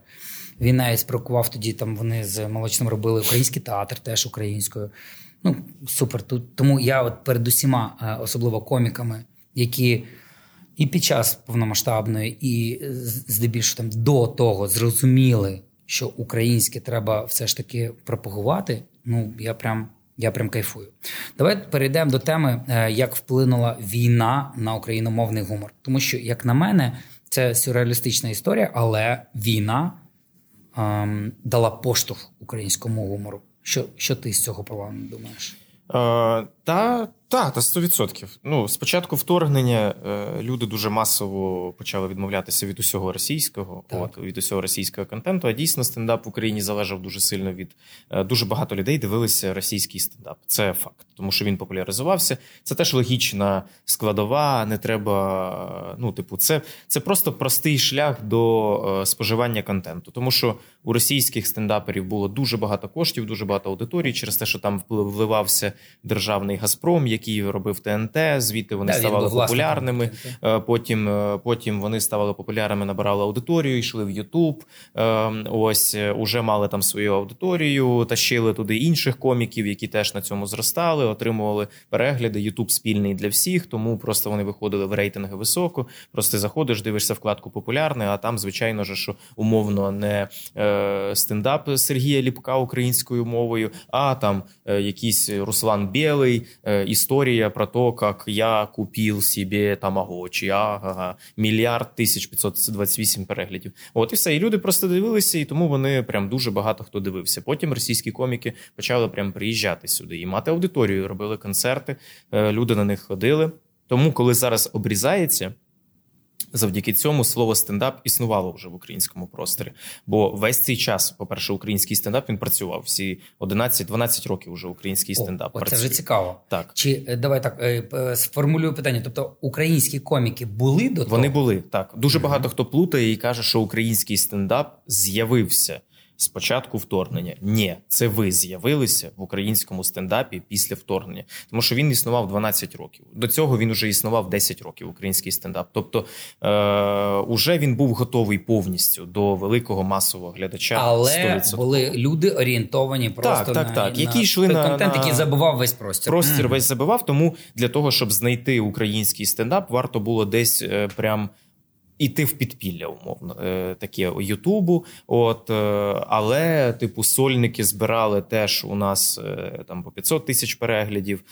Він навіть спровокував тоді. Там вони з молочним робили український театр, теж українською. Ну супер. Тут тому я, от перед усіма, е, особливо коміками, які і під час повномасштабної, і здебільшого там до того зрозуміли, що українське треба все ж таки пропагувати. Ну я прям. Я прям кайфую. Давай перейдемо до теми, е, як вплинула війна на україномовний гумор. Тому що, як на мене, це сюрреалістична історія, але війна ем, дала поштовх українському гумору. Що, що ти з цього плану думаєш? Е, та, та, та 100%. Ну, спочатку вторгнення е, люди дуже масово почали відмовлятися від усього російського, Так. от, від усього російського контенту. А дійсно, стендап в Україні залежав дуже сильно від е, дуже багато людей дивилися російський стендап. Це факт, тому що він популяризувався. Це теж логічна складова. Не треба. Ну, типу, це, це просто простий шлях до е, споживання контенту, тому що у російських стендаперів було дуже багато коштів, дуже багато аудиторії через те, що там вливався державний Газпром, який робив ТНТ. Звідти вони Да, ставали популярними. Е, Потім, е, потім вони ставали популярними, набирали аудиторію, йшли в Ютуб. Е, Ось уже мали там свою аудиторію, тащили туди інших коміків, які теж на цьому зростали, отримували перегляди. Ютуб спільний для всіх, тому просто вони виходили в рейтинги високо. Просто заходиш, дивишся вкладку популярне, а там, звичайно ж, що умовно не стендап Сергія Ліпка українською мовою, а там якийсь Руслан Білий, е, історія про те, як я купив себе тамагочі, ага, мільярд тисяч 528 переглядів. От і все. І люди просто дивилися, і тому вони прям дуже багато хто дивився. Потім російські коміки почали прям приїжджати сюди і мати аудиторію, робили концерти, е, люди на них ходили. Тому, коли зараз обрізається, завдяки цьому слово стендап існувало вже в українському просторі. Бо весь цей час, по-перше, український стендап він працював. Всі 11-12 років вже український стендап О, працює. це вже цікаво. Так. Чи е, давай так е, е, сформулюю питання. Тобто українські коміки були до того? Вони були так. Дуже багато хто плутає і каже, що український стендап з'явився з початку вторгнення. Ні, це ви з'явилися в українському стендапі після вторгнення, тому що він існував 12 років. До цього він уже існував 10 років. Український стендап. Тобто, е, уже він був готовий повністю до великого масового глядача. Але 100%. були люди орієнтовані просто так, на, так, на які йшли на- контент, на- який забував весь простір. Простір Мгм. весь забивав, тому для того, щоб знайти український стендап, варто було десь е, прям. Іти в підпілля, умовно, е, таке Ютубу. От, е, але, типу, сольники збирали теж у нас е, там по 500 тисяч переглядів.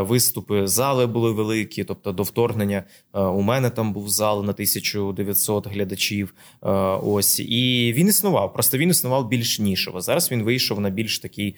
Виступи, зали були великі. Тобто, до вторгнення у мене там був зал на 1900 глядачів. Ось і він існував. Просто він існував більш нішево. Зараз він вийшов на більш такий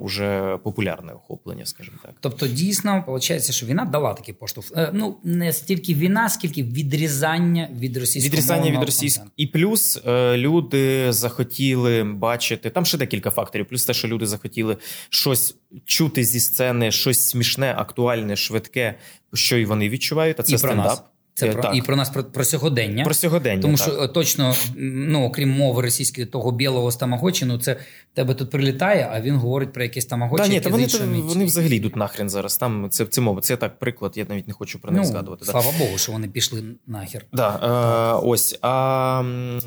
уже популярне охоплення, скажімо так. Тобто, дійсно, виходить, що війна дала такий поштовх. Ну, не стільки війна, скільки відрізання від російського Відрізання від російського. І плюс е, люди захотіли бачити. Там ще декілька факторів. Плюс те, що люди захотіли щось чути зі сцени, щось смішне, актуальне, швидке, що і вони відчувають. А це І про стендап. нас. Це Е, про, так. і про нас про, про сьогодення. Про сьогодення. Тому так. що е, точно, ну окрім мови російської, того білого з тамагочі, ну це тебе тут прилітає, а він говорить про якісь тамагочі. Та, ні, які та вони, з іншими- вони взагалі йдуть нахрен зараз. Там це, це мова. Це так приклад. Я навіть не хочу про них ну, згадувати. Да. Слава Богу, що вони пішли нахер. Да, е, ось а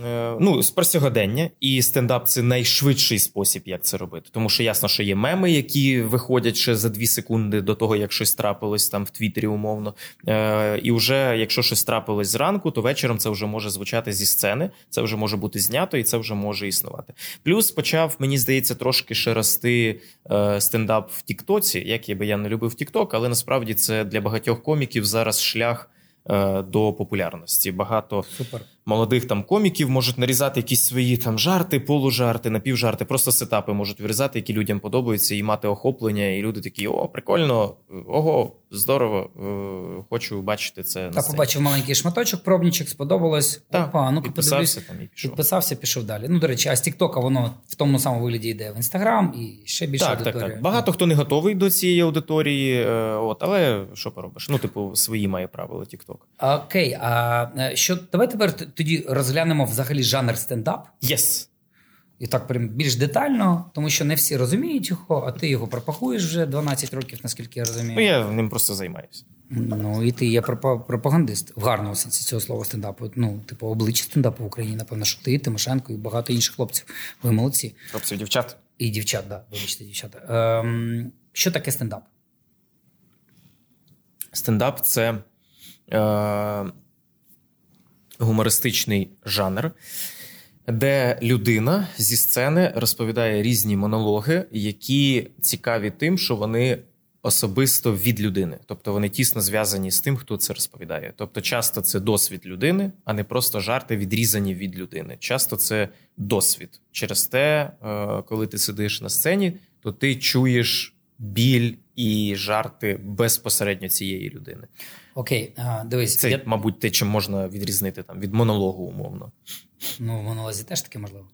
е, ну про сьогодення, і стендап це найшвидший спосіб, як це робити. Тому що ясно, що є меми, які виходять ще за дві секунди до того, як щось трапилось там в Твіттері, умовно. Е, і вже якщо щось трапилось зранку, то вечором це вже може звучати зі сцени, це вже може бути знято, і це вже може існувати. Плюс почав, мені здається, трошки ще рости е, стендап в Тіктоці, як я би я не любив Тікток, але насправді це для багатьох коміків зараз шлях. е, До популярності багато Супер. Молодих там коміків можуть нарізати якісь свої там жарти, полужарти, напівжарти, просто сетапи можуть вирізати, які людям подобаються, і мати охоплення. І люди такі: о, прикольно, ого, здорово, е, хочу бачити це Та сцені. побачив маленький шматочок, пробничок, сподобалось. Так, Опа, ну підписався там і пішов. Підписався, пішов далі. Ну, до речі, а з Тіктока воно в тому самому вигляді йде в Інстаграм і ще більше Так, так, аудиторія. так. Багато хто не готовий до цієї аудиторії, е, от, але що поробиш? Ну, типу, свої має правила TikTok. Окей, а е, що давай тепер тоді розглянемо взагалі жанр стендап. Yes. І так прям більш детально, тому що не всі розуміють його, а ти його пропагуєш вже 12 років, наскільки я розумію. Ну, я ним просто займаюся. Ну і ти є пропагандист в гарному сенсі цього слова стендапу. Ну, типу, обличчя стендапу в Україні, напевно, що ти, Тимошенко і багато інших хлопців. Ви молодці. Хлопців, дівчат. І дівчат, да, вибачте, дівчата. Ем, що таке стендап? Стендап це е, гумористичний жанр, де людина зі сцени розповідає різні монологи, які цікаві тим, що вони особисто від людини, тобто вони тісно зв'язані з тим, хто це розповідає. Тобто, часто це досвід людини, а не просто жарти відрізані від людини. Часто це досвід. Через те, е, коли ти сидиш на сцені, то ти чуєш біль і жарти безпосередньо цієї людини. Окей, а, дивись, Це, я, мабуть, те, чим можна відрізнити там від монологу, умовно. ну в монолозі теж таке можливо.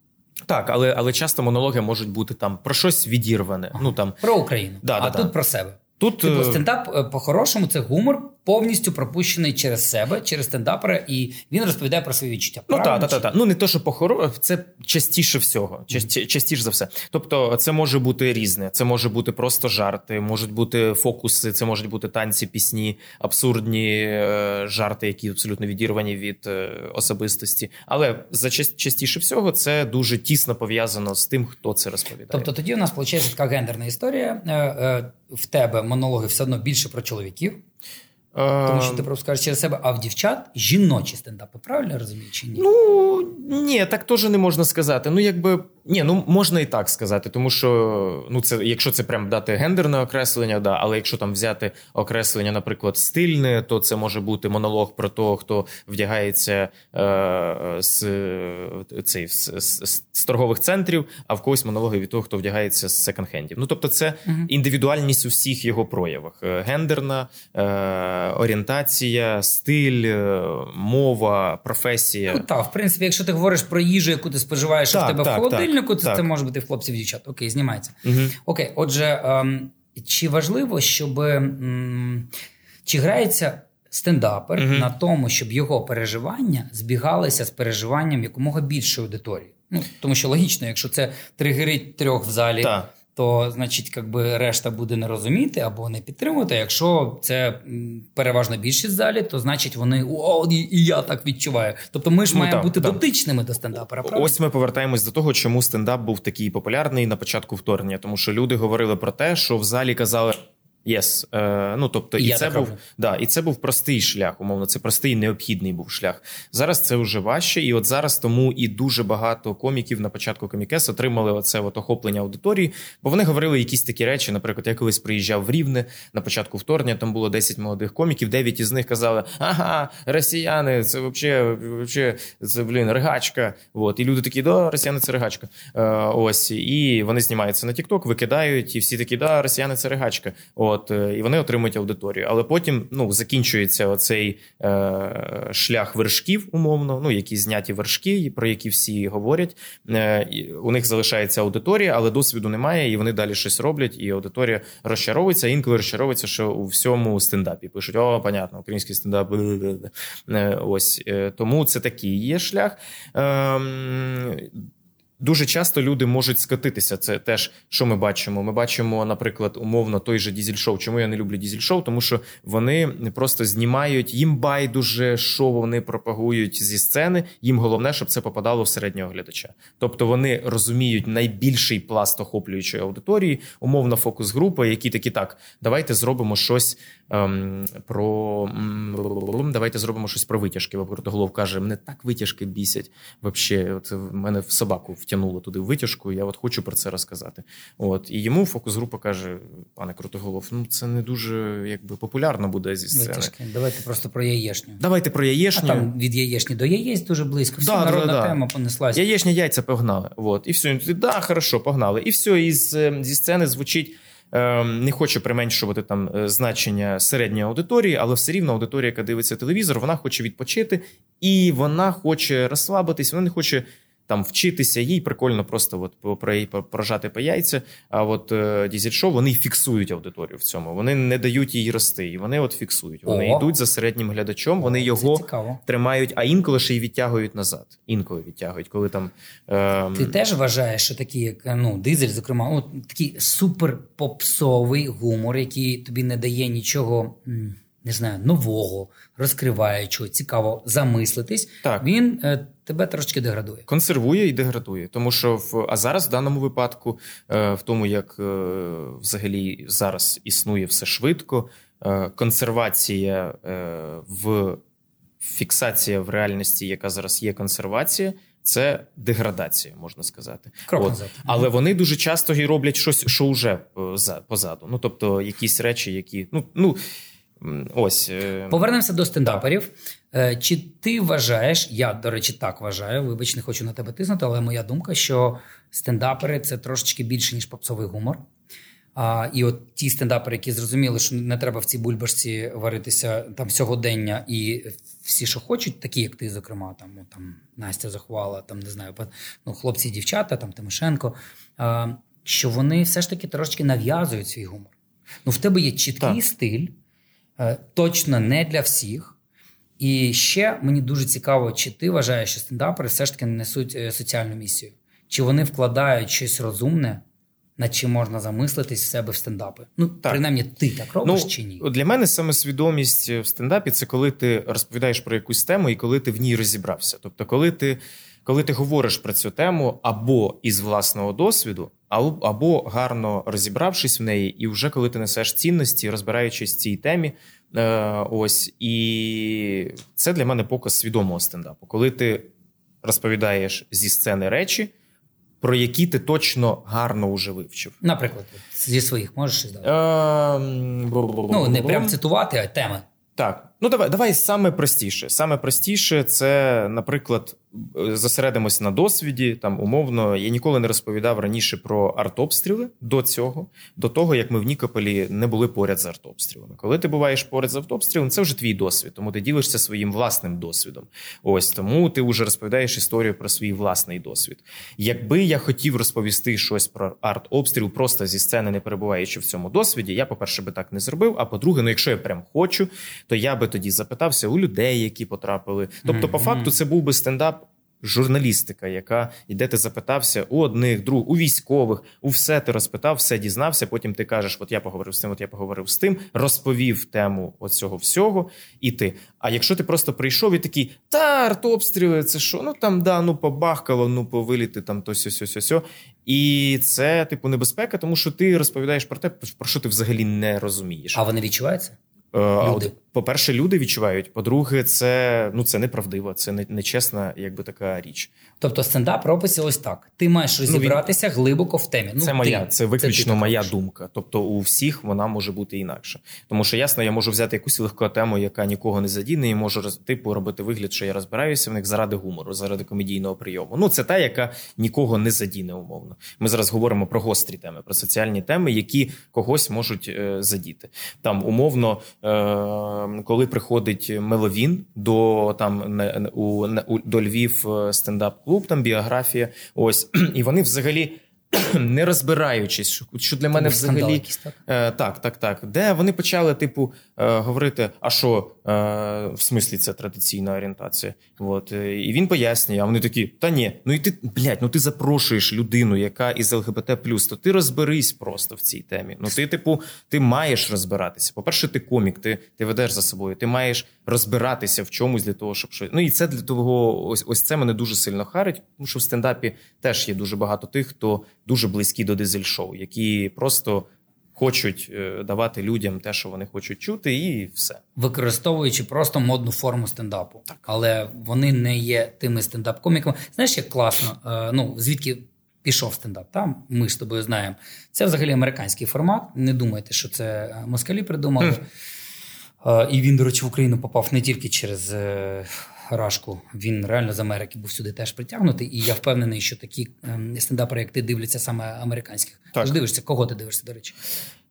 Так, але, але часто монологи можуть бути там про щось відірване. Ну там Про Україну, Да, а да, тут да. про себе. Тут Типу, е, стендап е, по-хорошому це гумор повністю пропущений через себе, через стендапера, і він розповідає про свої відчуття. Ну так, так, так. Ну не то, що похоро, це частіше всього, часті, частіше за все. Тобто, це може бути різне. Це може бути просто жарти, можуть бути фокуси, це можуть бути танці, пісні, абсурдні е, жарти, які абсолютно відірвані від е, особистості. Але за част- частіше всього це дуже тісно пов'язано з тим, хто це розповідає. Тобто тоді у нас виходить така гендерна історія. Е, е, В тебе монологи все одно більше про чоловіків, тому що Е, ти просто кажеш через себе, а в дівчат жіночі стендапи, правильно розумію чи ні? Ну ні, так теж не можна сказати. Ну, якби ні, ну можна і так сказати, тому що ну це якщо це прям дати гендерне окреслення, да, але якщо там взяти окреслення, наприклад, стильне, то це може бути монолог про того, хто вдягається е, з, цей, з, з, з торгових центрів, а в когось монологи від того, хто вдягається з секонд-хендів. Ну тобто, це індивідуальність у всіх його проявах: Е, гендерна е, орієнтація, стиль, е, мова, професія. Ну, так, в принципі, якщо ти говориш про їжу, яку ти споживаєш що в тебе так, в холодильнику, так, то це може бути в хлопців дівчат. Окей, знімається. Угу. Окей, отже, ем, чи важливо, щоб ем, чи грається стендапер угу. на тому, щоб його переживання збігалися з переживанням якомога більшої аудиторії? Ну тому що логічно, якщо це тригерить трьох в залі. Так. То значить, якби решта буде не розуміти або не підтримувати. Якщо це переважно більшість в залі, то значить вони о, і, і я так відчуваю. Тобто ми ж Ну, маємо так, бути так. дотичними до стендапера. Правда? Ось ми повертаємось до того, чому стендап був такий популярний на початку вторгнення, тому що люди говорили про те, що в залі казали. Yes, е, ну тобто, І і, це був да, і це був простий шлях. Умовно, це простий необхідний був шлях. Зараз це вже важче, і от зараз тому і дуже багато коміків на початку комікес отримали оце от охоплення аудиторії, бо вони говорили якісь такі речі. Наприклад, я колись приїжджав в Рівне на початку вторгнення. Там було 10 молодих коміків. 9 із них казали: ага, росіяни, це вообще, вообще це блін, ригачка. От і люди такі, да, росіяни це ригачка. Е, ось і вони знімаються на TikTok, викидають, і всі такі, да, росіяни це ригачка. От е, і вони отримують аудиторію. Але потім ну закінчується оцей е, шлях вершків, умовно, ну які зняті вершки, про які всі говорять. Е, у них залишається аудиторія, але досвіду немає, і вони далі щось роблять, і аудиторія розчаровується. Інколи розчаровується, що у всьому стендапі пишуть: о, понятно, український стендап. Е, Ось е, тому це такий є шлях. Ем, Дуже часто люди можуть скотитися. Це теж, що ми бачимо. Ми бачимо, наприклад, умовно той же дізель-шоу. Чому я не люблю дізель-шоу? Тому що вони просто знімають їм байдуже, що вони пропагують зі сцени. Їм головне, щоб це попадало в середнього глядача. Тобто вони розуміють найбільший пласт охоплюючої аудиторії, умовно фокус групи, які такі так, давайте зробимо щось ем, про давайте зробимо щось про витяжки. Бо Крутоголов каже: мене так витяжки бісять. Вообще, от в мене в собаку втягнуло туди витяжку. Я от хочу про це розказати. От і йому фокус група каже: пане Крутоголов, ну це не дуже якби популярно буде зі сцени. Витяжки. Давайте просто про яєшню. Давайте про А там від яєчні до яєць дуже близько. Все, Да, да, народна да. тема понеслась. Яєчня яйця погнали. Вот. І все. І да, хорошо, погнали. І все, із, е, зі сцени звучить. е, Не хочу применшувати там е, значення середньої аудиторії, але все рівно аудиторія, яка дивиться телевізор, вона хоче відпочити і вона хоче розслабитись, вона не хоче там вчитися. Їй прикольно просто от про- по- прожати по яйця. А от е, дізель-шоу вони фіксують аудиторію в цьому. Вони не дають їй рости. І вони от фіксують. Вони О. йдуть за середнім глядачом, вони його цікаво. тримають, а інколи ще й відтягують назад. Інколи відтягують, коли там. Е, Ти теж вважаєш, що такі, як ну, дизель, зокрема, от, такий супер попсовий гумор, який тобі не дає нічого, не знаю, нового, розкриваючого, цікаво замислитись, Так. він е, тебе трошки деградує. консервує і деградує. Тому що в а зараз в даному випадку, е, в тому як е, взагалі зараз існує все швидко, е, консервація е, в фіксація в реальності, яка зараз є консервація. Це деградація, можна сказати. Крок От. назад. Але вони дуже часто і роблять щось, що вже е, позаду. Ну тобто, якісь речі, які ну ну ось е, Повернемося до стендаперів. Е, Чи ти вважаєш, я, до речі, так вважаю, вибач, не хочу на тебе тиснути, але моя думка, що стендапери це трошечки більше, ніж попсовий гумор. А, і от ті стендапери, які зрозуміли, що не треба в цій бульбашці варитися там сьогодення, і всі, що хочуть, такі як ти, зокрема, там, ну, там Настя захвала, там не знаю, ну, хлопці і дівчата, там Тимошенко, а, що вони все ж таки трошечки нав'язують свій гумор. Ну, в тебе є чіткий Так. стиль, точно не для всіх. І ще мені дуже цікаво, чи ти вважаєш, що стендапери все ж таки несуть е, соціальну місію? Чи вони вкладають щось розумне, над чим можна замислитись в себе в стендапи? Ну, принаймні, ти так робиш чи ні? Ну, Для мене саме свідомість в стендапі це коли ти розповідаєш про якусь тему і коли ти в ній розібрався. Тобто, коли ти, коли ти говориш про цю тему або із власного досвіду, або, гарно розібравшись в неї, і вже коли ти несеш цінності, розбираючись в цій темі. Е, ось і це для мене показ свідомого стендапу, коли ти розповідаєш зі сцени речі, про які ти точно гарно уже вивчив. Наприклад, зі своїх можеш щось дати? Ем, Ну, не прям цитувати, а теми. Так, ну давай, давай саме простіше. Саме простіше це, наприклад, зосередимось на досвіді. Там умовно, я ніколи не розповідав раніше про артобстріли до цього, до того як ми в Нікополі не були поряд з артобстрілами. Коли ти буваєш поряд з артобстрілом, це вже твій досвід, тому ти ділишся своїм власним досвідом. Ось тому ти вже розповідаєш історію про свій власний досвід. Якби я хотів розповісти щось про артобстріл, просто зі сцени, не перебуваючи в цьому досвіді, я, по-перше, би так не зробив. А по-друге, ну якщо я прям хочу, то я би тоді запитався у людей, які потрапили. Тобто, по факту, це був би стендап. Журналістика, яка йде, ти запитався у одних, друг, у військових, у все ти розпитав, все дізнався. Потім ти кажеш: От я поговорив з тим, от я поговорив з тим, розповів тему оцього всього, і ти. А якщо ти просто прийшов і такий, та артобстріли, це що? Ну там да, ну побахкало, ну повиліти там то сьо сьо сьо сьо І це типу небезпека, тому що ти розповідаєш про те, про що ти взагалі не розумієш. А вони відчуваються? Е, Люди. По-перше, люди відчувають. По-друге, це ну це неправдиво, це не, нечесна, якби така річ. Тобто стендап робиться ось так. Ти маєш він- розібратися глибоко в темі. Ну, це моя, ти. це виключно так моя думка. Тобто, у всіх вона може бути інакша. Тому що ясно, я можу взяти якусь легку тему, яка нікого не задіне, і можу типу робити вигляд, що я розбираюся в них заради гумору, заради комедійного прийому. Ну це та, яка нікого не задіне, умовно. Ми зараз говоримо про гострі теми, про соціальні теми, які когось можуть е, задіти. Там умовно, коли приходить Меловін до там у, до Львів е, стендап-клуб, там біографія. Ось і вони взагалі. Не розбираючись, що, для мене взагалі якісь, так? Е, так, так, так. Де вони почали, типу, е, говорити: а що, в смислі це традиційна орієнтація? От, е, і він пояснює, а вони такі: та ні, ну і ти, блядь, ну ти запрошуєш людину, яка із ЛГБТ, то ти розберись просто в цій темі. Ну ти, типу, ти маєш розбиратися. По-перше, ти комік, ти, ти ведеш за собою, ти маєш розбиратися в чомусь для того, щоб щось. Ну і це для того, ось ось це мене дуже сильно харить, тому що в стендапі теж є дуже багато тих, хто дуже близькі до дизель-шоу, які просто хочуть е, давати людям те, що вони хочуть чути, і все. Використовуючи просто модну форму стендапу. Але вони не є тими стендап-коміками. Знаєш, як класно, е, ну звідки пішов стендап? Там ми з тобою знаємо. Це взагалі американський формат. Не думайте, що це е, москалі придумали. І він, до речі, в Україну попав не тільки через Рашку. Він реально з Америки був сюди теж притягнутий. І я впевнений, що такі ем, стендапери, як ти, дивляться саме американських. Так. Ти дивишся, кого ти дивишся, до речі?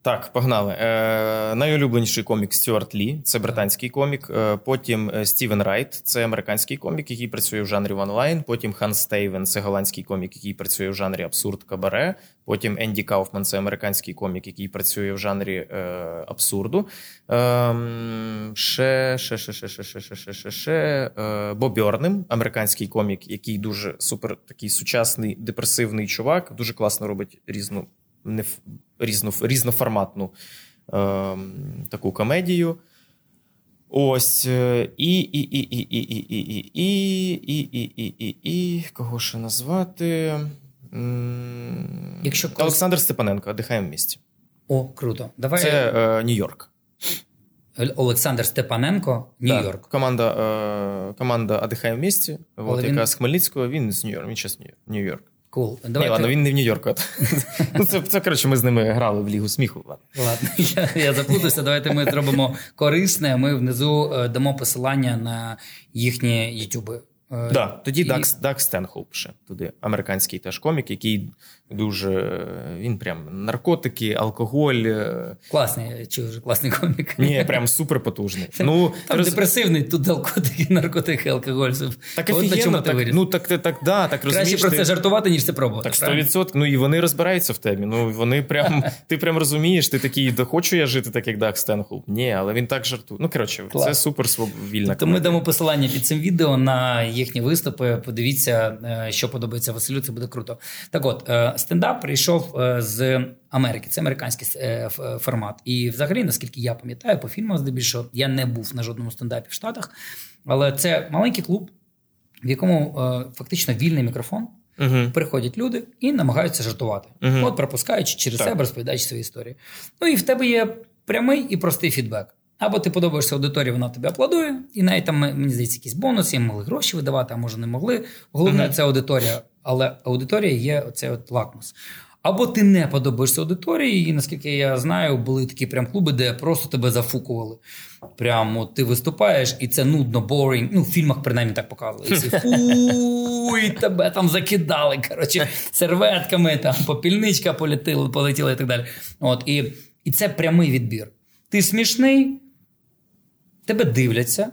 Так, погнали. Е, найулюбленіший комік Стюарт Лі, це британський комік. Е, потім е, Стівен Райт, це американський комік, який працює в жанрі one-liner. Потім Ханс Тейвен, це голландський комік, який працює в жанрі абсурд кабаре. Потім Енді Кауфман, це американський комік, який працює в жанрі е, абсурду. Ем, ще, ще, ще, ще, ще, ще, ще, ще, ще, ще. Е, американський комік, який дуже супер такий сучасний депресивний чувак, дуже класно робить різну не ф- різну різноформатну ем, таку комедію. Ось е, і, і, і, і, і, і, і, і, і, і, і, і, і, і, кого ще назвати? Якщо Олександр Степаненко, дихаємо в місті. О, круто. Давай Це е, Нью-Йорк. Олександр Степаненко, Нью-Йорк. Так, команда, е, команда «Одихаємо в місті, от, він- яка з Хмельницького, він з Нью-Йорк, він зараз Нью-Йорк. Кул. Cool. Давайте... ладно, він не в Нью-Йорку. ну, це, це, коротше, ми з ними грали в Лігу сміху. Ладно. Ладно, я, я заплутався. Давайте ми зробимо корисне. Ми внизу е, дамо посилання на їхні ютюби. Е, Да, тоді і- Дак, Стенхоуп ще туди, американський теж комік, який дуже він прям наркотики, алкоголь. е, Класний, чи вже класний комік. Ні, прям супер потужний. Ну, Там роз- депресивний, тут наркотики, наркотики, алкоголь. Так офігенно, так, ну так, так, так, да, так Краще розумієш. про ти- це жартувати, ніж це пробувати. Так, правильно? 100%. Ну і вони розбираються в темі. Ну вони прям, ти прям розумієш, ти такий, да хочу я жити так, як Дак Стенхоуп. Ні, але він так жартує. Ну коротше, Клас. це супер вільна Тобто ми дамо посилання під цим відео на їхні виступи. Подивіться, е, що подобається Василю. Це буде круто. Так, от е, стендап прийшов е, з Америки. Це американський формат. І, взагалі, наскільки я пам'ятаю, по фільмах здебільшого я не був на жодному стендапі в Штатах, але це маленький клуб, в якому фактично вільний мікрофон. Угу. Приходять люди і намагаються жартувати, Мгм. от пропускаючи через Так. себе, розповідаючи свої історії. Ну і в тебе є прямий і простий фідбек. Або ти подобаєшся аудиторії, вона тобі аплодує, і навіть там, мені здається, якісь бонуси, їм могли гроші видавати, а може не могли. Головне, це аудиторія, але аудиторія є оцей от лакмус. Або ти не подобаєшся аудиторії, і наскільки я знаю, були такі прям клуби, де просто тебе зафукували. Прямо ти виступаєш, і це нудно, boring. Ну, в фільмах принаймні так показували. І всі фу, тебе там закидали. Коротше, серветками, там попільничка полетіла, полетіла і так далі. От, і, і це прямий відбір. Ти смішний, тебе дивляться,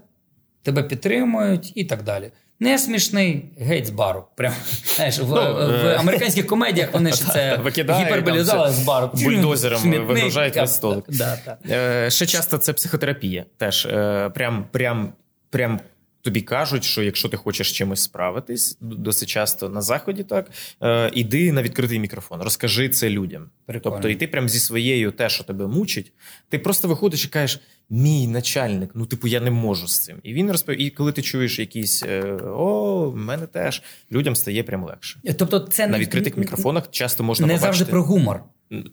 тебе підтримують і так далі. Не смішний геть з бару. Прям знаєш, в, в е, американських комедіях вони ж це викидають, гіперболізали з бару. бульдозером вигружають весь столик. Да, да. Е, ще часто це психотерапія. Теж е, прям, прям, прям тобі кажуть, що якщо ти хочеш чимось справитись, досить часто на заході, так е, іди на відкритий мікрофон, розкажи це людям. Прикольно. Тобто, і ти прям зі своєю те, що тебе мучить, ти просто виходиш і кажеш. Мій начальник, ну типу, я не можу з цим. І він розповів. І коли ти чуєш якісь е, о, в мене теж людям стає прям легше. Тобто, це На не- відкритих мікрофонах часто можна не побачити. завжди про гумор.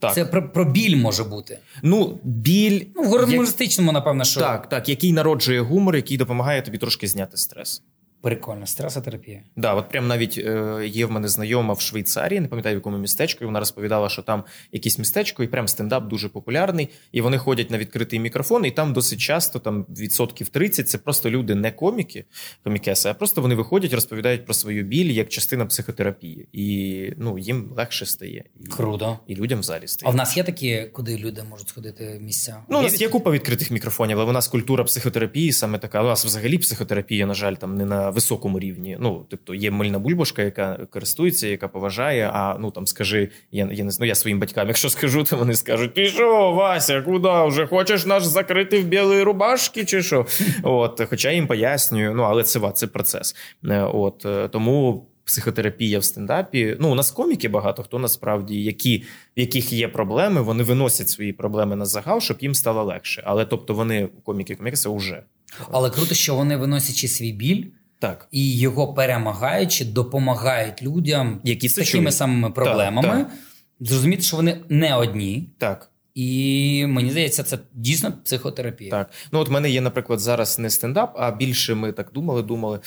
так. Це про, про біль може бути. Ну, біль Ну, в гумористичному, напевно, що Так, так, який народжує гумор, який допомагає тобі трошки зняти стрес. Прикольно, стресотерапія. Да, от прям навіть е, є в мене знайома в Швейцарії, не пам'ятаю в якому містечку. і Вона розповідала, що там якесь містечко, і прям стендап дуже популярний. І вони ходять на відкритий мікрофон, і там досить часто, там відсотків 30, це просто люди, не коміки, комікеси, а просто вони виходять, розповідають про свою біль як частина психотерапії. І ну їм легше стає. І, Круто. і людям в залі А в нас є такі, куди люди можуть сходити місця? Ну, у нас є купа відкритих мікрофонів, але в нас культура психотерапії саме така. У нас взагалі психотерапія, на жаль, там не на високому рівні. Ну, тобто є мильна бульбашка, яка користується, яка поважає. А ну там скажи, я, я не знаю, я своїм батькам, якщо скажу, то вони скажуть: Ти що, Вася, куди вже хочеш нас закрити в білій рубашки, чи що? От, хоча їм пояснюю, ну але це це процес. Е, От е, тому. Психотерапія в стендапі. Ну, у нас коміки багато хто насправді, які, в яких є проблеми, вони виносять свої проблеми на загал, щоб їм стало легше. Але тобто вони, коміки, комікси, вже Але круто, що вони виносячи свій біль так. і його перемагаючи, допомагають людям Які з такими самими проблемами. Так, Зрозуміти, що вони не одні, Так, і мені здається, це дійсно психотерапія. так. Ну от в мене є, наприклад, зараз не стендап, а більше ми так думали, думали.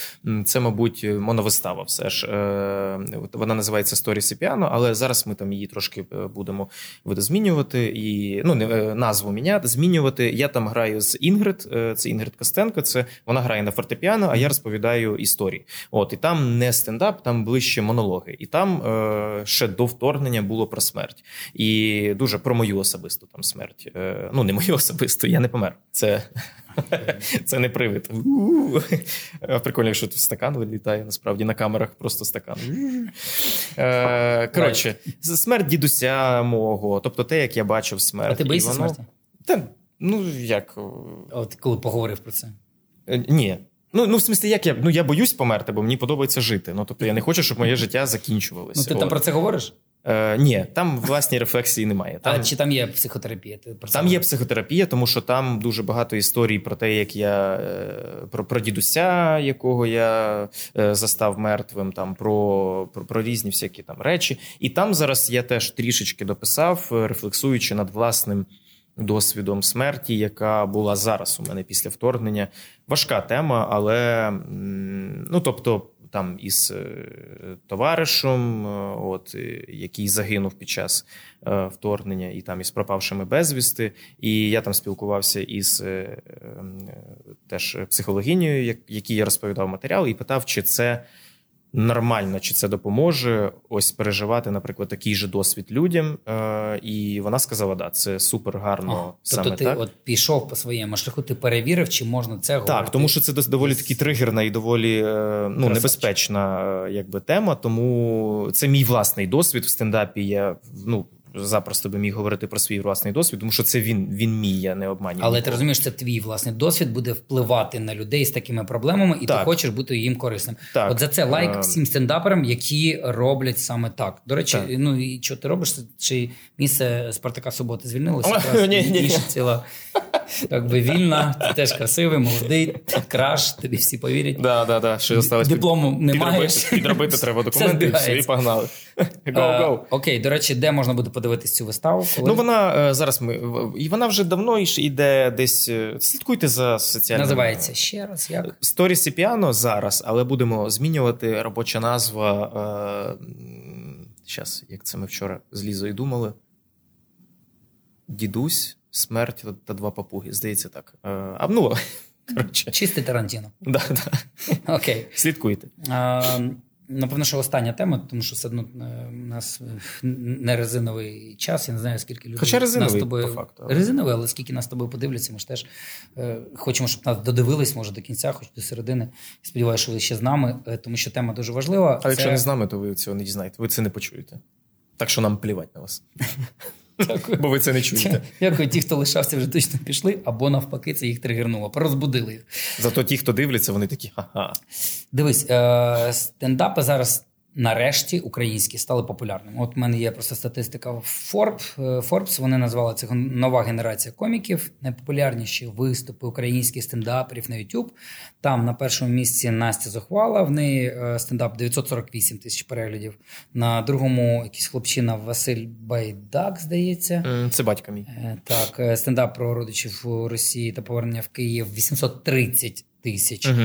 Це, мабуть, моновистава. Все ж Е, вона називається Сторіс і Піано, але зараз ми там її трошки е, будемо видозмінювати і ну не е, назву міняти, змінювати. Я там граю з Інгрид. Це Інгрид Костенко. Це вона грає на фортепіано, а я розповідаю історії. От і там не стендап, там ближче монологи. І там ще до вторгнення було про смерть. І дуже про мою особисту там смерть. Е, ну не мою особисту, я не помер. Це. Це не привид. Прикольно, якщо тут стакан вилітає, насправді на камерах просто стакан. Е, Коротше, смерть дідуся мого, тобто те, як я бачив смерть. А ти боїшся воно- смерті? Та, ну як. От коли поговорив про це. Е, Ні. Ну, ну, в смислі, як я ну я боюсь померти, бо мені подобається жити. Ну тобто я не хочу, щоб моє життя закінчувалося. Ну, ти там про це говориш? Е, ні, там власні рефлексії немає. Там, А чи там є психотерапія? Ти про це там є говориш? психотерапія, тому що там дуже багато історій про те, як я е, про, про дідуся, якого я е, застав мертвим, там про, про, про різні всякі там речі. І там зараз я теж трішечки дописав, е, рефлексуючи над власним. Досвідом смерті, яка була зараз у мене після вторгнення. Важка тема, але ну тобто, там із е, товаришем, е, от е, який загинув під час вторгнення, і там із пропавшими безвісти. І я там спілкувався із е, е, теж психологинею, якій я розповідав матеріал, і питав, чи це нормально, чи це допоможе ось переживати, наприклад, такий же досвід людям. Е, І вона сказала: да, це супер гарно Ага. саме Тобто ти так. от пішов по своєму шляху, ти перевірив, чи можна це говорити. Так, тому що це доволі таки тригерна і доволі е, ну, небезпечна е, якби, тема. Тому це мій власний досвід в стендапі. Я ну, запросто би міг говорити про свій власний досвід, тому що це він, він мій, я не обманюю. Але ти розумієш, це твій власний досвід буде впливати на людей з такими проблемами, і ти хочеш бути їм корисним. Так. От за це лайк Е, всім стендаперам, які роблять саме так. До речі, Так. ну і що ти робиш? Чи місце Спартака Суботи звільнилося? Ні, ціла якби вільна, ти теж красивий, молодий, краш, тобі всі повірять. Да, да, да. Що осталось Диплому під- не маєш. підробити треба документи, і погнали. Go, Е, go. Окей, до речі, де можна буде подивитись цю виставу? Коли? Ну, вона е, зараз ми і вона вже давно йде десь. е, Слідкуйте за соціальними Називається ще раз. Як? Сторіс і піано зараз, але будемо змінювати робоча назва. Зараз, як це ми вчора з Лізою думали. Дідусь, смерть та два папуги. Здається, так. Е, А ну, коротше, Чистий Тарантіно. да, да. Окей. слідкуйте. А, напевно, що остання тема, тому що все одно е, у нас не резиновий час. Я не знаю, скільки людей Хоча резиновий, нас з тобою по факту, але- резиновий, але скільки нас з тобою подивляться, ми ж теж е, хочемо, щоб нас додивились, може, до кінця, хоч до середини. Сподіваюся, що ви ще з нами, е, тому що тема дуже важлива. Але якщо не з нами, то ви цього не дізнаєте. Ви це не почуєте. Так що нам плівать на вас. Бо ви це не чуєте. Дякую, ті, хто лишався, вже точно пішли, або навпаки, це їх тригернуло. Порозбудили їх. Зато ті, хто дивляться, вони такі ха-ха. Дивись, е, стендапи зараз нарешті українські стали популярними. От в мене є просто статистика Forbes. Е, Forbes вони назвали це нова генерація коміків, найпопулярніші виступи українських стендаперів на YouTube. Там на першому місці Настя Зухвала, в неї е, стендап 948 тисяч переглядів. На другому якийсь хлопчина Василь Байдак, здається. Це батько мій. Е, Так, е, стендап про родичів у Росії та повернення в Київ 830 тисяч. Угу.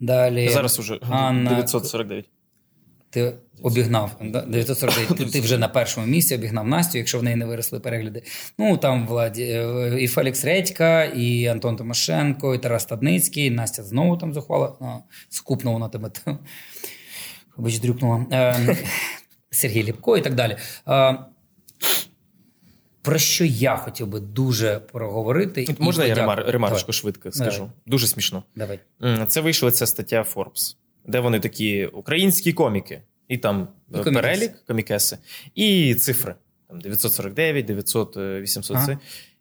Далі Зараз уже Анна- 949. Ти обігнав 949, ти, ти вже на першому місці обігнав Настю, якщо в неї не виросли перегляди. Ну там Владі е, і Фелікс Редька, і Антон Тимошенко, і Тарас Стадницький. Настя знову там захвала. Ну, скупно вона тебе вибач, дрюкнула. Е, Сергій Ліпко і так далі. Е, про що я хотів би дуже проговорити? і Можна я ремар- ремарочку Давай. швидко скажу? Давай. Дуже смішно. Давай. Це вийшла ця стаття Forbes, де вони такі українські коміки, і там І е, перелік, комікеси, і цифри. Там 949, 900, е, 800. Ага.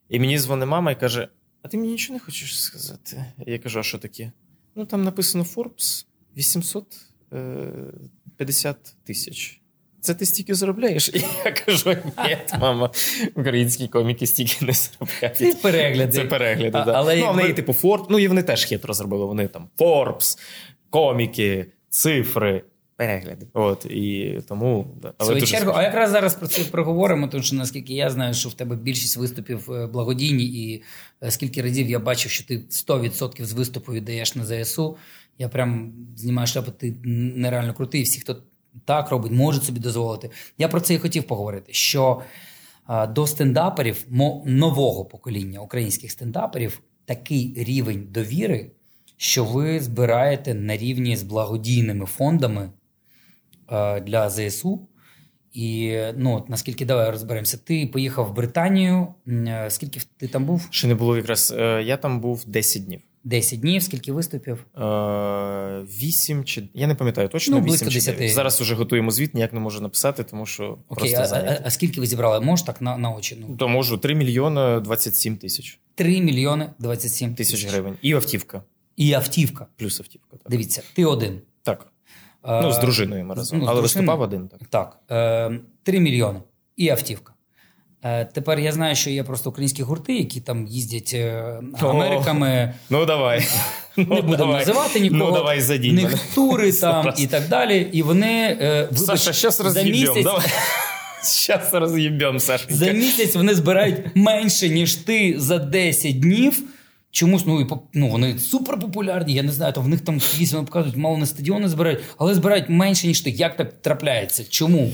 І мені дзвонить мама і каже: А ти мені нічого не хочеш сказати? Я кажу, а що таке? Ну там написано Forbes 850 тисяч. Це ти стільки заробляєш? І я кажу: ні, мама, українські коміки стільки не заробляють. Це перегляди. Це перегляди, А- да. але ну, а в неї, типу, Форб, ну і вони теж хитро зробили. Вони там Forbes, коміки, цифри, перегляди. От, і тому. Да. В свою чергу, а якраз зараз про це проговоримо, тому що наскільки я знаю, що в тебе більшість виступів е, благодійні, і е, скільки разів я бачив, що ти 100% з виступу віддаєш на ЗСУ. Я прям знімаю шляпу, ти нереально крутий. Всі, хто так робить, можуть собі дозволити. Я про це і хотів поговорити. Що до стендаперів нового покоління українських стендаперів такий рівень довіри, що ви збираєте на рівні з благодійними фондами е, для ЗСУ. І ну, от наскільки давай розберемося. Ти поїхав в Британію. е, Скільки ти там був? Ще не було якраз. е, Я там був 10 днів. 10 днів, скільки виступів? Е, Вісім чи я не пам'ятаю точно. Ну, близько чи 10. Зараз уже готуємо звіт, ніяк не можу написати, тому що Окей, просто а, а, а скільки ви зібрали? Можеш так на, на очі? Ну, То можу 3 мільйони 27 тисяч 3 мільйони 27 тисяч гривень. І автівка. І автівка. Плюс автівка. Так. Дивіться, ти один. так. Ну, з Е, дружиною ми разом. ну, Але виступав один так. Так, е, 3 мільйони і автівка. Е, тепер я знаю, що є просто українські гурти, які там їздять е, О. Америками. Ну давай. Не Ну, будемо давай. називати нікого. Ну давай мене. них тури там і так далі. І вони е, вибач, Саша, за місяць, Давай. Зараз роз'їбем, Сашенька. за місяць вони збирають менше, ніж ти за 10 днів. Чомусь ну, і ну, вони супер популярні. Я не знаю, то в них там якісь вони показують, мало не стадіони збирають, але збирають менше, ніж ти. Як так трапляється? Чому?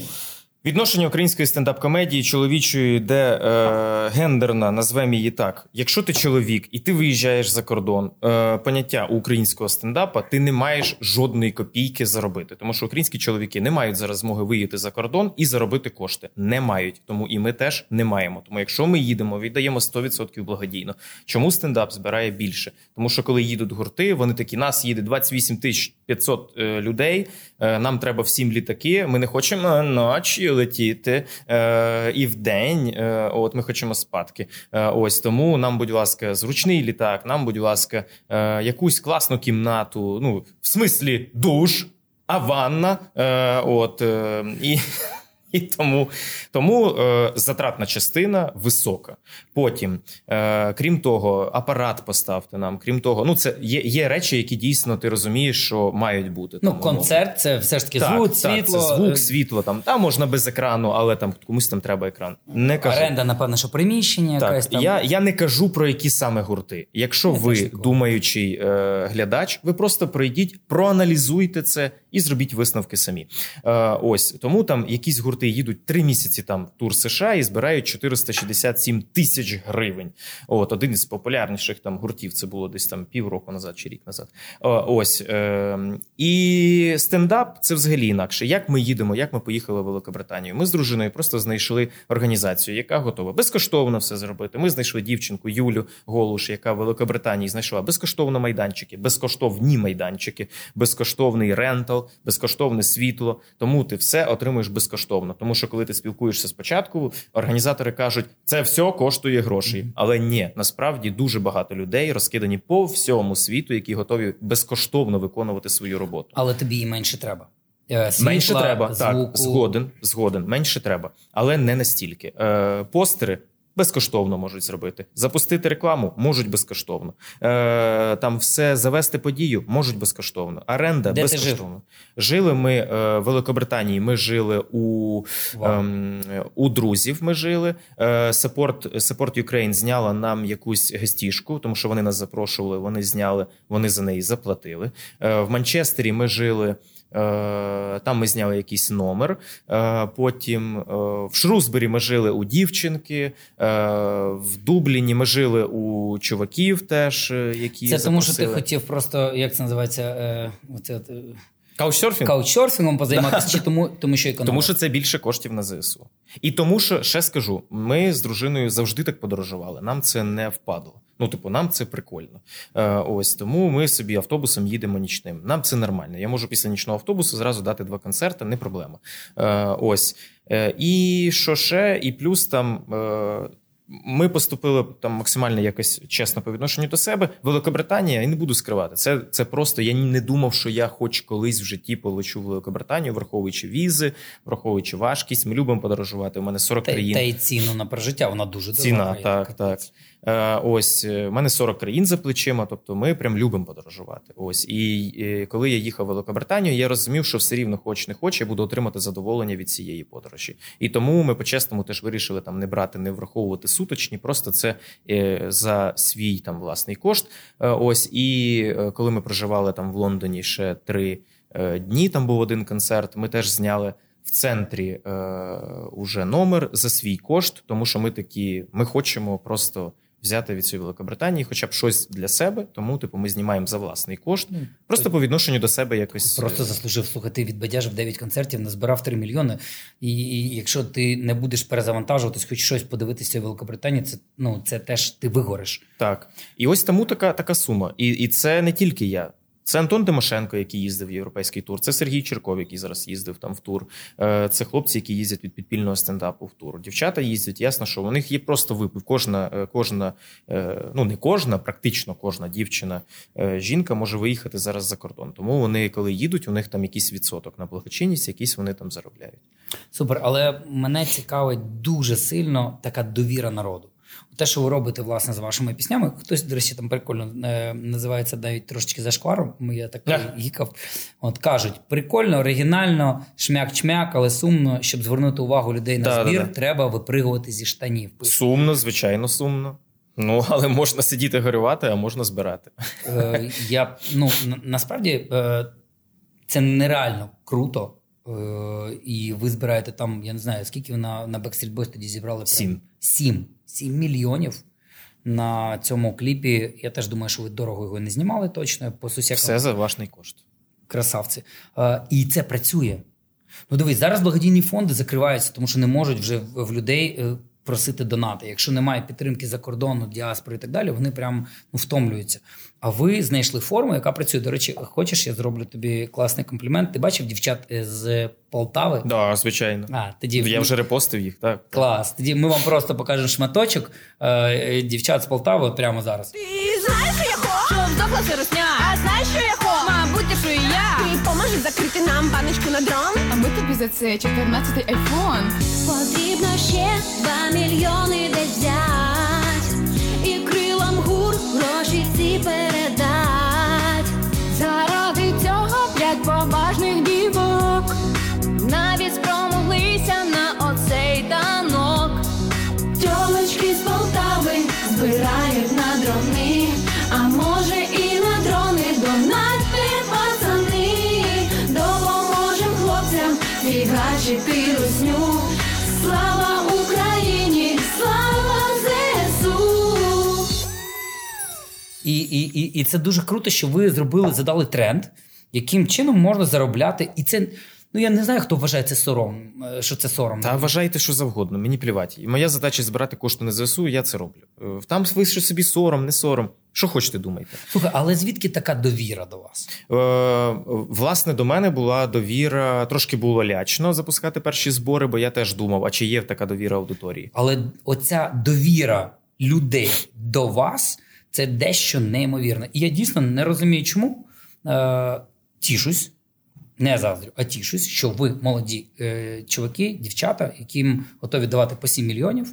Відношення української стендап-комедії чоловічої, де е, гендерна, назвемо її так. Якщо ти чоловік і ти виїжджаєш за кордон, е, поняття українського стендапа, ти не маєш жодної копійки заробити. Тому що українські чоловіки не мають зараз змоги виїхати за кордон і заробити кошти. Не мають. Тому і ми теж не маємо. Тому якщо ми їдемо, віддаємо 100% благодійно. Чому стендап збирає більше? Тому що коли їдуть гурти, вони такі: нас їде 28 тисяч 500 е, людей. Е, нам треба всім літаки. Ми не хочемо ночі летіти е, і в день. Е, от ми хочемо спадки. Ось тому нам, будь ласка, зручний літак. Нам, будь ласка, якусь класну кімнату. Ну, в смислі, душ, а ванна. Е, от е, і. І тому тому е, затратна частина висока. Потім, е, крім того, апарат поставте нам. Крім того, ну це є є речі, які дійсно ти розумієш, що мають бути. Ну, Тому, концерт це все ж таки так, звук, так, світло. це звук, світло. Там там можна без екрану, але там комусь там треба екран. Не кажу. Оренда, напевно, що приміщення якась Так, там. я, я не кажу про які саме гурти. Якщо Я ви думаючий е, глядач, ви просто пройдіть, проаналізуйте це і зробіть висновки самі. Е, ось тому там якісь гурти їдуть три місяці там в тур США і збирають 467 тисяч гривень. От один із популярніших там гуртів. Це було десь там півроку назад чи рік назад. Ось е, і стендап це взагалі інакше. Як ми їдемо, як ми поїхали в Великобританію? Ми з дружиною просто знайшли організацію, яка готова безкоштовно все зробити. Ми знайшли дівчинку Юлю Голуш, яка в Великобританії знайшла безкоштовно майданчики, безкоштовні майданчики, безкоштовний рентал, безкоштовне світло. Тому ти все отримуєш безкоштовно. Тому що коли ти спілкуєшся спочатку, організатори кажуть, це все коштує грошей. Але ні, насправді дуже багато людей розкидані по всьому світу, які готові безкоштовно виконувати свою роботу. Але тобі і менше треба. Е, Світла, Менше треба, звуку. так, згоден, згоден, менше треба, але не настільки. Е, постери безкоштовно можуть зробити. Запустити рекламу можуть безкоштовно. Е, там все завести подію можуть безкоштовно. Оренда Де ти безкоштовно. Жили ми е, в Великобританії. Ми жили у, ем, у друзів. Ми жили. Е, Support, Support Ukraine зняла нам якусь гестішку, тому що вони нас запрошували. Вони зняли, вони за неї заплатили. Е, в Манчестері ми жили. Е, Там ми зняли якийсь номер. Е, Потім е, в Шрусбері ми жили у дівчинки, в Дубліні ми жили у чуваків, теж які Це тому, що ти хотів просто, як це називається, оце, Каучсерфінг? каучсерфінгом позайматися, чи тому, тому що економика? Тому що це більше коштів на ЗСУ. І тому, що ще скажу, ми з дружиною завжди так подорожували. Нам це не впадло. Ну, типу, нам це прикольно. Е, ось тому ми собі автобусом їдемо нічним. Нам це нормально. Я можу після нічного автобусу зразу дати два концерти, не проблема. Е, ось. Е, і що ще? І плюс там. Е, ми поступили там максимально якось чесно по відношенню до себе. Великобританія, я не буду скривати. Це, це просто я не думав, що я хоч колись в житті полечу в Великобританію, враховуючи візи, враховуючи важкість. Ми любимо подорожувати. У мене 40 та, країн. та й ціну на прожиття, вона дуже Ціна, дорога. я так, так. Е, ось е, в мене 40 країн за плечима, тобто ми прям любимо подорожувати. Ось і е, коли я їхав в Великобританію, я розумів, що все рівно хоч не хоч, я буду отримати задоволення від цієї подорожі. І тому ми по-чесному теж вирішили там не брати, не враховувати суточні, просто це е, за свій там власний кошт. Е, ось і е, коли ми проживали там в Лондоні ще три е, дні, там був один концерт. Ми теж зняли. В центрі е, уже номер за свій кошт, тому що ми такі, ми хочемо просто взяти від цієї Великобританії, хоча б щось для себе. Тому, типу, ми знімаємо за власний кошт, Ну, просто по відношенню до себе якось Просто е, заслужив слухати відбадяжив 9 концертів, назбирав 3 мільйони. І, і якщо ти не будеш перезавантажуватись, хоч щось подивитися в Великобританії, це ну це теж ти вигориш. Так. І ось тому така, така сума. І, і це не тільки я. Це Антон Тимошенко, який їздив в європейський тур. Це Сергій Черков, який зараз їздив там в тур. Е, Це хлопці, які їздять від підпільного стендапу в тур. Дівчата їздять. Ясно, що у них є просто випив. Кожна, е, кожна, е, ну не кожна, практично кожна дівчина, жінка може виїхати зараз за кордон. Тому вони, коли їдуть, у них там якийсь відсоток на благочинність, якийсь вони там заробляють. Супер, але мене цікавить дуже сильно така довіра народу. Те, що ви робите власне з вашими піснями, хтось, до речі, там прикольно е, називається навіть трошечки зашкваром. Я так Ах. гікав. От кажуть, прикольно, оригінально, шмяк-чмяк, але сумно, щоб звернути увагу людей на Да, да, збір, да. треба випригувати зі штанів. Сумно, звичайно, сумно. Ну, але можна сидіти горювати, а можна збирати. Е, я, ну, на- насправді е, це нереально круто, Е, і ви збираєте там, я не знаю, скільки на, на Backstreet Boys тоді зібрали? Сім. Сім. Сім мільйонів на цьому кліпі. Я теж думаю, що ви дорого його не знімали точно. По сусікам. Все за власний кошт. красавці. Е, і це працює. Ну, дивись, зараз благодійні фонди закриваються, тому що не можуть вже в в людей е, просити донати. Якщо немає підтримки за кордону, діаспори і так далі, вони прям ну, втомлюються. А ви знайшли форму, яка працює. До речі, хочеш, я зроблю тобі класний комплімент. Ти бачив дівчат е, з Полтави? Да, звичайно. А, тоді Я вже репостив їх, так. клас. Тоді ми вам просто покажемо шматочок е, е, дівчат з Полтави от прямо зараз. Ти знаєш, що я хочу? Що сиросня? А знаєш, що я хочу? Мабуть, що і я. Ти поможеш закрити нам баночку на дрон? А ми тобі за це 14-й айфон. Потрібно ще два мільйони десь взять І, і, і, це дуже круто, що ви зробили, задали тренд, яким чином можна заробляти. І це, ну я не знаю, хто вважає це сором, е, що це сором. Та вважайте, що завгодно, мені плівати. І моя задача збирати кошти на ЗСУ, я це роблю. Е, Там ви що собі сором, не сором. Що хочете, думайте. Слухай, але звідки така довіра до вас? Е, власне, до мене була довіра, трошки було лячно запускати перші збори, бо я теж думав, а чи є така довіра аудиторії. Але оця довіра людей до вас це дещо неймовірне. І я дійсно не розумію, чому е, тішусь, не заздрю, а тішусь, що ви молоді е, чуваки, дівчата, яким готові давати по 7 мільйонів.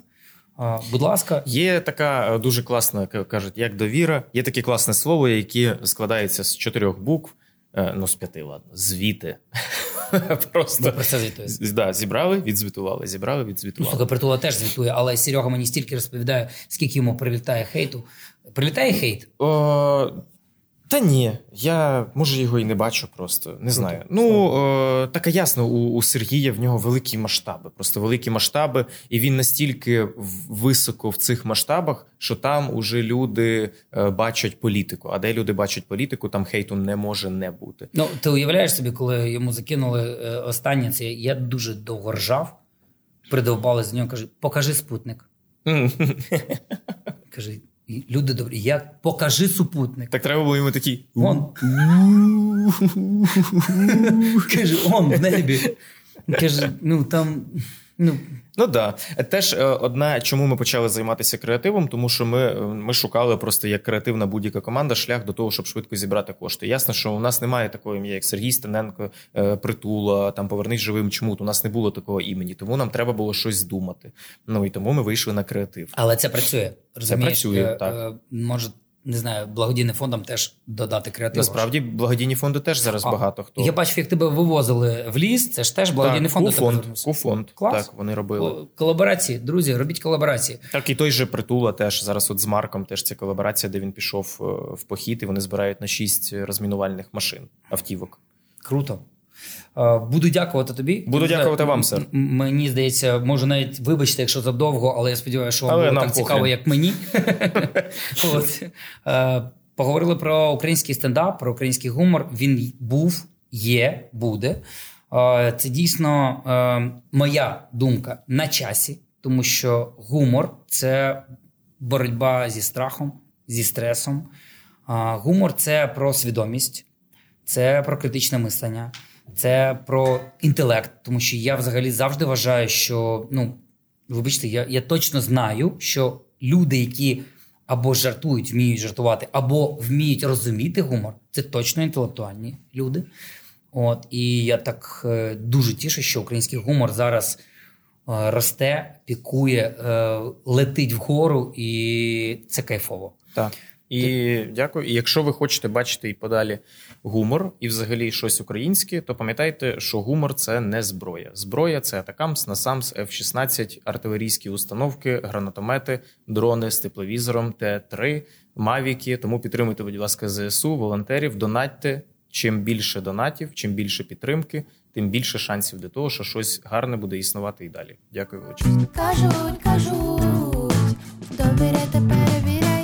Е, будь ласка, Є така е, дуже класна, кажуть, як довіра. Є таке класне слово, яке складається з чотирьох букв. е, Ну, з п'яти, ладно, звіти. Просто про це звітуєте. да, зібрали, відзвітували, зібрали, Ну, відзвітували. слухай, притула теж звітує, але Серега мені стільки розповідає, скільки йому прилітає хейту. Прилітає хейт? О, та ні, я може його і не бачу просто. Не знаю. Ну е, таке ясно, у, у Сергія в нього великі масштаби, просто великі масштаби, і він настільки високо в цих масштабах, що там уже люди е, бачать політику. А де люди бачать політику, там хейту не може не бути. Ну, ти уявляєш собі, коли йому закинули е, останнє, це я дуже довго ржав, придовбали з нього, каже, покажи спутник. Каже, «І люди добрі, я покажи супутник. Так треба було йому такий. Он. Каже, он в небі. Каже, ну там. Ну, Ну да, теж е, одна, чому ми почали займатися креативом, тому що ми, е, ми шукали просто як креативна будь-яка команда шлях до того, щоб швидко зібрати кошти. Ясно, що у нас немає такого ім'я, як Сергій Стененко, е, притула, там повернись живим. Чому у нас не було такого імені? Тому нам треба було щось здумати. Ну і тому ми вийшли на креатив. але це працює. Розумієш? працює, Е, так. Може, не знаю, благодійним фондам теж додати креатив. Насправді благодійні фонди теж зараз А, багато хто Я бачив, як тебе вивозили в ліс. Це ж теж благодійний так, фонд. Куфонд. Куфонд. Клас. Так, вони робили. Колаборації, друзі, робіть колаборації. Так, і той же притула теж зараз. От з Марком теж ця колаборація, де він пішов е, в похід, і вони збирають на шість розмінувальних машин автівок. Круто. Е, Буду дякувати тобі. Буду дякувати вам, сер. Мені здається, можу навіть вибачте, якщо задовго, але я сподіваюся, що вам Але було так похрен. цікаво, як мені. От. Е, Поговорили про український стендап, про український гумор. Він був, є, буде. Е, Це дійсно моя думка на часі, тому що гумор це боротьба зі страхом, зі стресом. Гумор це про свідомість, це про критичне мислення, це про інтелект. Тому що я взагалі завжди вважаю, що ну, вибачте, я, я точно знаю, що люди, які або жартують, вміють жартувати, або вміють розуміти гумор, це точно інтелектуальні люди. От, і я так е, дуже тішу, що український гумор зараз е, росте, пікує, е, летить вгору, і це кайфово. Так. І дякую. І якщо ви хочете бачити і подалі гумор, і взагалі щось українське, то пам'ятайте, що гумор це не зброя. Зброя це атакамс, насамс, F-16, артилерійські установки, гранатомети, дрони з тепловізором, Т-3, мавіки. Тому підтримуйте, будь ласка, ЗСУ, волонтерів, донатьте. чим більше донатів, чим більше підтримки, тим більше шансів для того, що щось гарне буде існувати і далі. Дякую величезно. Кажуть, кажуть, довіряйте, перевіряйте.